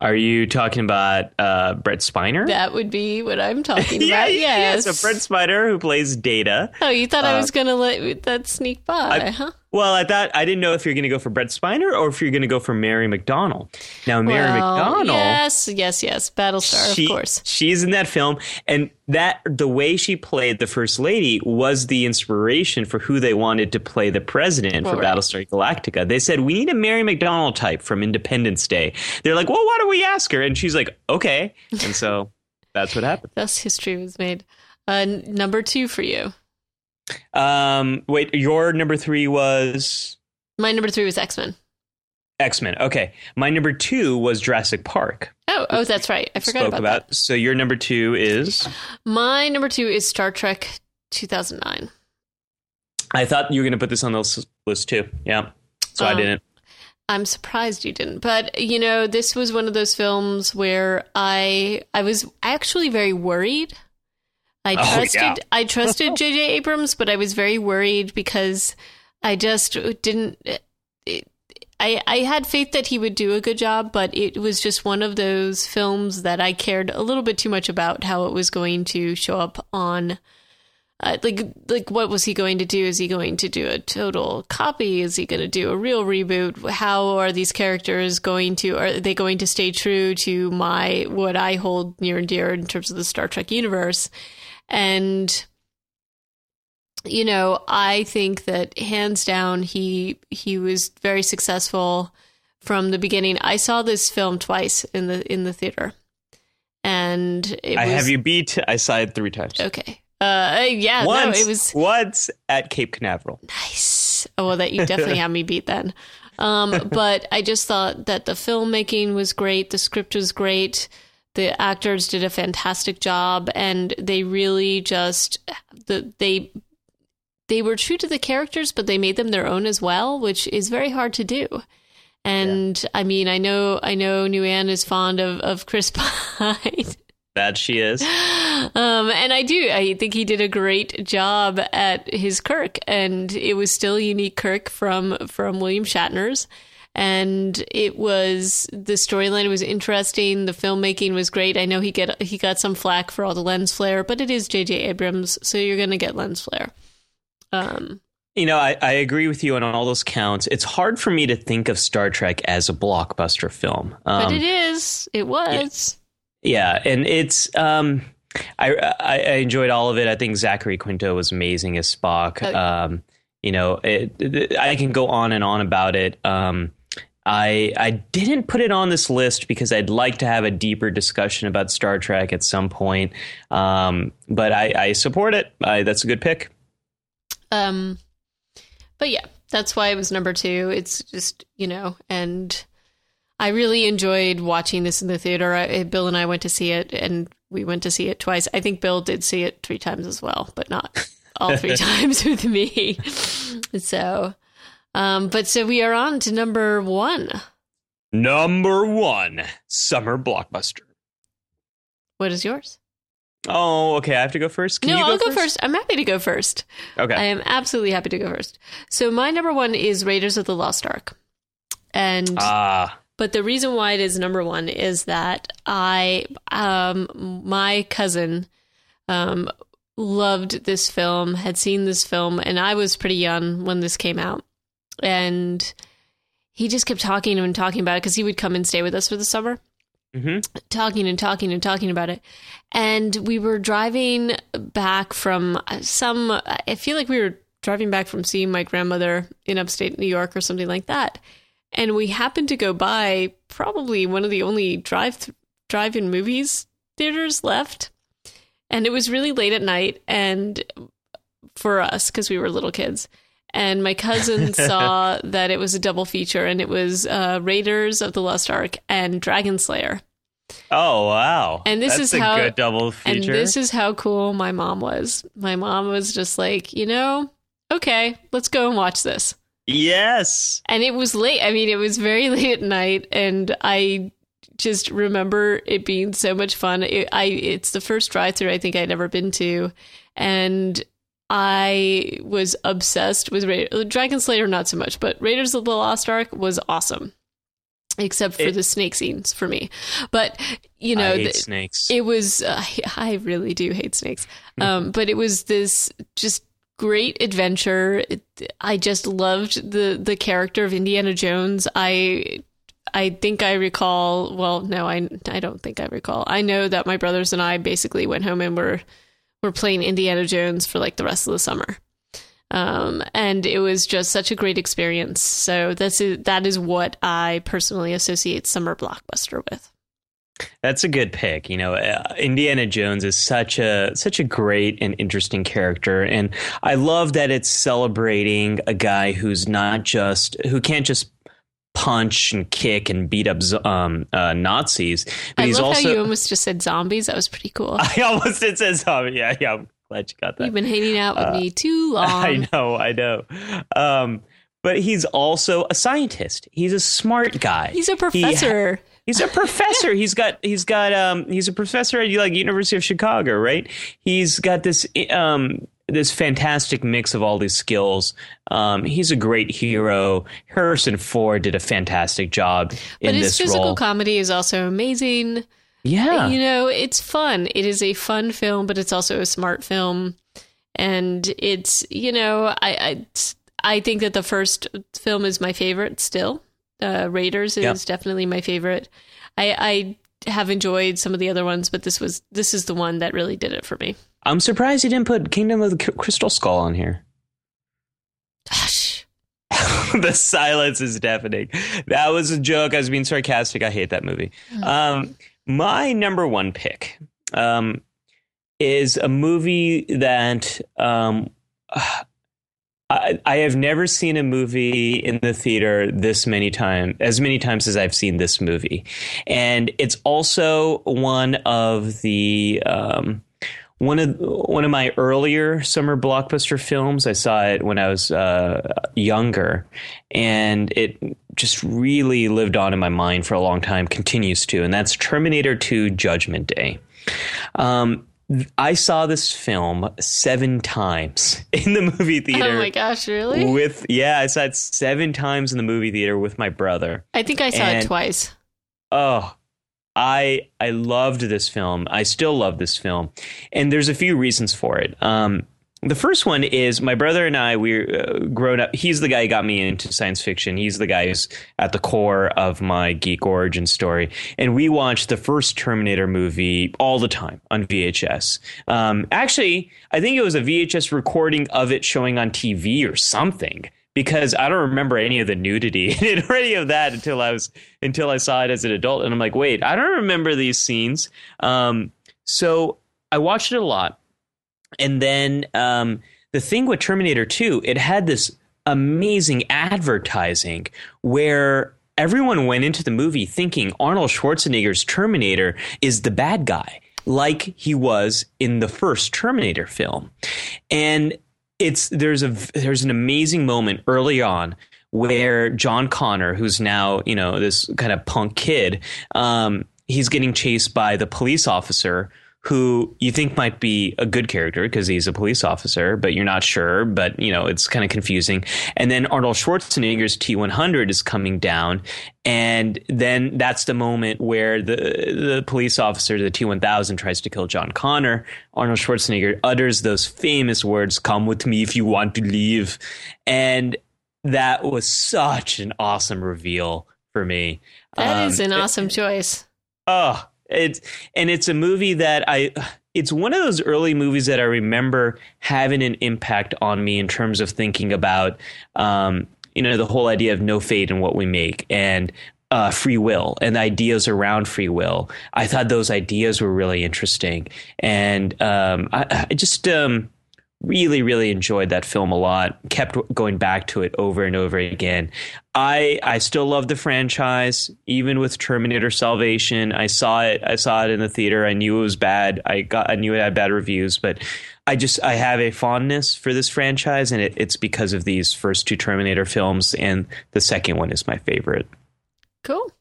Are you talking about uh, Brent Spiner? That would be what I'm talking yeah, about. Yes. Yeah, so Brent Spiner, who plays Data. Oh, you thought uh, I was going to let that sneak by, I, huh? Well, I thought I didn't know if you're going to go for Brent Spiner or if you're going to go for Mary McDonnell. Now, Mary well, McDonnell, yes, yes, yes, Battlestar, she, of course. She's in that film, and that the way she played the first lady was the inspiration for who they wanted to play the president for right. Battlestar Galactica. They said we need a Mary McDonnell type from Independence Day. They're like, well, why don't we ask her? And she's like, okay, and so that's what happened. Thus, history was made. Uh, number two for you. Um, wait, your number three was my number three was X Men. X Men. Okay, my number two was Jurassic Park. Oh, oh, that's right. I forgot about, about, that. So your number two is my number two is Star Trek 2009. I thought you were going to put this on the list too. Yeah, so um, I didn't. I'm surprised you didn't. But you know, this was one of those films where I I was actually very worried I oh, trusted oh, yeah. I trusted JJ Abrams, but I was very worried because I just didn't it, I I had faith that he would do a good job, but it was just one of those films that I cared a little bit too much about how it was going to show up on uh, like like what was he going to do? Is he going to do a total copy? Is he going to do a real reboot? How are these characters going to are they going to stay true to my what i hold near and dear in terms of the star trek universe and you know, I think that hands down he he was very successful from the beginning. I saw this film twice in the in the theater. And I was, have you beat I saw it 3 times. Okay. Uh yeah, once, no, it was once at Cape Canaveral. Nice. Oh, well that you definitely have me beat then. Um but I just thought that the filmmaking was great, the script was great the actors did a fantastic job and they really just the they they were true to the characters but they made them their own as well which is very hard to do. And yeah. i mean i know i know Nguyen is fond of of chris pine. That she is. Um and i do i think he did a great job at his kirk and it was still unique kirk from from william shatner's and it was the storyline was interesting. The filmmaking was great. I know he get he got some flack for all the lens flare, but it is J.J. Abrams, so you're going to get lens flare. Um, you know, I, I, agree with you on all those counts. It's hard for me to think of Star Trek as a blockbuster film, um, but it is. It was. Yeah, yeah and it's. Um, I, I, I enjoyed all of it. I think Zachary Quinto was amazing as Spock. Oh. Um, you know, it, it, I can go on and on about it. Um, I I didn't put it on this list because I'd like to have a deeper discussion about Star Trek at some point. Um, but I, I support it. I, that's a good pick. Um, but yeah, that's why it was number two. It's just you know, and I really enjoyed watching this in the theater. I, Bill and I went to see it, and we went to see it twice. I think Bill did see it three times as well, but not all three times with me. so um, but so we are on to number one. Number one, summer blockbuster. What is yours? Oh, okay. I have to go first. Can no, go I'll first? go first. I'm happy to go first. Okay. I am absolutely happy to go first. So my number one is Raiders of the Lost Ark, and ah. But the reason why it is number one is that I, um, my cousin, um, loved this film, had seen this film, and I was pretty young when this came out and he just kept talking and talking about it because he would come and stay with us for the summer. Mm-hmm. Talking and talking and talking about it. And we were driving back from some, I feel like we were driving back from seeing my grandmother in upstate New York or something like that. And we happened to go by probably one of the only drive drive-in movies theaters left. And it was really late at night and for us because we were little kids. And my cousin saw that it was a double feature and it was uh, Raiders of the Lost Ark and Dragon Slayer. Oh wow! And this That's is a how good double feature. And this is how cool my mom was. My mom was just like, you know, okay, let's go and watch this. yes. And it was late. I mean, it was very late at night, and I just remember it being so much fun. It, I it's the first drive-through I think I'd ever been to, and I was obsessed with Ra- Dragon Slayer. Not so much, but Raiders of the Lost Ark was awesome, except for It- the snake scenes for me. But you know, the- snakes. it was uh, i really do hate snakes um, but it was this just great adventure It- i just loved the the character of indiana jones i i think i recall well no i i don't think i recall i know that my brothers and i basically went home and were were playing indiana jones for like the rest of the summer. Um, and it was just such a great experience. So that's that is what i personally associate summer blockbuster with. That's a good pick. You know, uh, Indiana Jones is such a such a great and interesting character, and I love that it's celebrating a guy who's not just who can't just punch and kick and beat up um, uh, Nazis, but I he's love also. how you almost just said zombies. That was pretty cool. I almost did say zombie. Yeah, yeah. I'm glad you got that. You've been hanging out with Uh, me too long. I know, I know. Um, but he's also a scientist. He's a smart guy. He's a professor. He's a professor. he's got he's got um he's a professor at like University of Chicago, right? He's got this um this fantastic mix of all these skills. Um, he's a great hero. Harrison Ford did a fantastic job in but his this physical role. comedy is also amazing. yeah, You know, it's fun. It is a fun film, but it's also a smart film. And it's, you know, I I, I think that the first film is my favorite still. Uh, Raiders is Yep. definitely my favorite. I, I have enjoyed some of the other ones, but this was this is the one that really did it for me. I'm surprised you didn't put Kingdom of the Crystal Skull on here. Gosh. the silence is deafening. That was a joke. I was being sarcastic. I hate that movie. Um, my number one pick um, is a movie that um, I, I have never seen a movie in the theater this many times, as many times as I've seen this movie, and it's also one of the. Um, one of one of my earlier summer blockbuster films. I saw it when I was uh, younger, and it just really lived on in my mind for a long time. Continues to, and that's Terminator Two: Judgment Day. Um, I saw this film seven times in the movie theater. Oh my gosh, really? With yeah, I saw it seven times in the movie theater with my brother. I think I saw and- it twice. Oh, I I loved this film. I still love this film, and there's a few reasons for it. Um, the first one is my brother and I. We're uh, grown up. He's the guy who got me into science fiction. He's the guy who's at the core of my geek origin story. And we watched the first Terminator movie all the time on VHS. Um, actually, I think it was a VHS recording of it showing on TV or something because I don't remember any of the nudity in any of that until I was until I saw it as an adult, and I'm like, wait, I don't remember these scenes. Um, so I watched it a lot, and then um, the thing with Terminator 2, it had this amazing advertising where everyone went into the movie thinking Arnold Schwarzenegger's Terminator is the bad guy, like he was in the first Terminator film, and it's there's a there's an amazing moment early on where John Connor, who's now you know this kind of punk kid, um, he's getting chased by the police officer who you think might be a good character because he's a police officer, but you're not sure. But you know it's kind of confusing. And then Arnold Schwarzenegger's T100 is coming down, and then that's the moment where the the police officer, the T1000, tries to kill John Connor. Arnold Schwarzenegger utters those famous words, "Come with me if you want to leave," and that was such an awesome reveal for me. That is Um, an awesome choice. Oh, it's and it's a movie that I it's one of those early movies that I remember having an impact on me in terms of thinking about, um, you know, the whole idea of no fate in what we make and uh, free will and ideas around free will. I thought those ideas were really interesting, and um, I, I, just um, really, really enjoyed that film a lot. Kept going back to it over and over again. I I still love the franchise, even with Terminator Salvation. I saw it. I saw it in the theater. I knew it was bad. I got. I knew it had bad reviews, but I just I have a fondness for this franchise, and it, it's because of these first two Terminator films, and the second one is my favorite. Cool.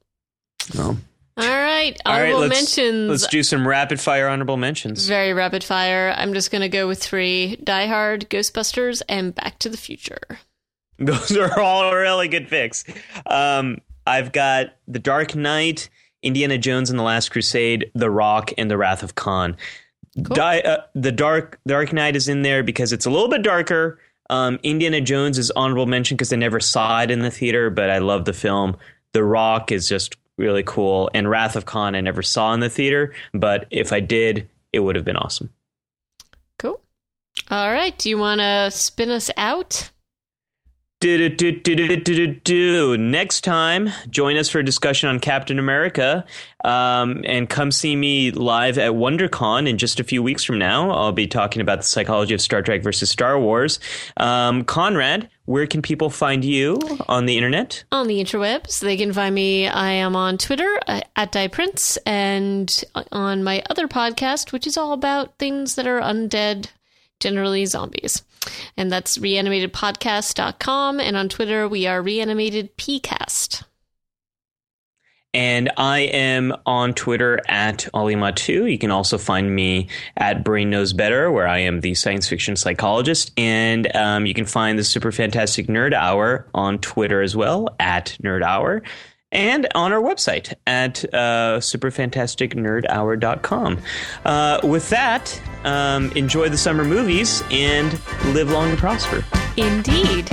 Well, all right. Honorable let's, mentions. Let's do some rapid fire honorable mentions. Very rapid fire. I'm just going to go with three Die Hard, Ghostbusters, and Back to the Future. Those are all really good picks. Um, I've got The Dark Knight, Indiana Jones and the Last Crusade, The Rock, and The Wrath of Khan. Cool. Die, uh, the Dark Dark Knight is in there because it's a little bit darker. Um, Indiana Jones is honorable mention because I never saw it in the theater, but I love the film. The Rock is just really cool. And Wrath of Khan I never saw in the theater, but if I did, it would have been awesome. Cool. All right. Do you want to spin us out? Do, do, do, Next time, join us for a discussion on Captain America. Um, and come see me live at WonderCon in just a few weeks from now. I'll be talking about the psychology of Star Trek versus Star Wars. Um, Conrad, where can people find you on the internet? On the interwebs. They can find me. I am on Twitter uh, at DiePrince and on my other podcast, which is all about things that are undead, generally zombies. And that's reanimatedpodcast.com. And on Twitter, we are reanimatedpcast. And I am on Twitter at Olima2. You can also find me at Brain Knows Better, where I am the science fiction psychologist. And um, you can find the Super Fantastic Nerd Hour on Twitter as well, at Nerd Hour and on our website at uh, superfantasticnerdhour.com. Uh, with that, um, enjoy the summer movies and live long and prosper. Indeed.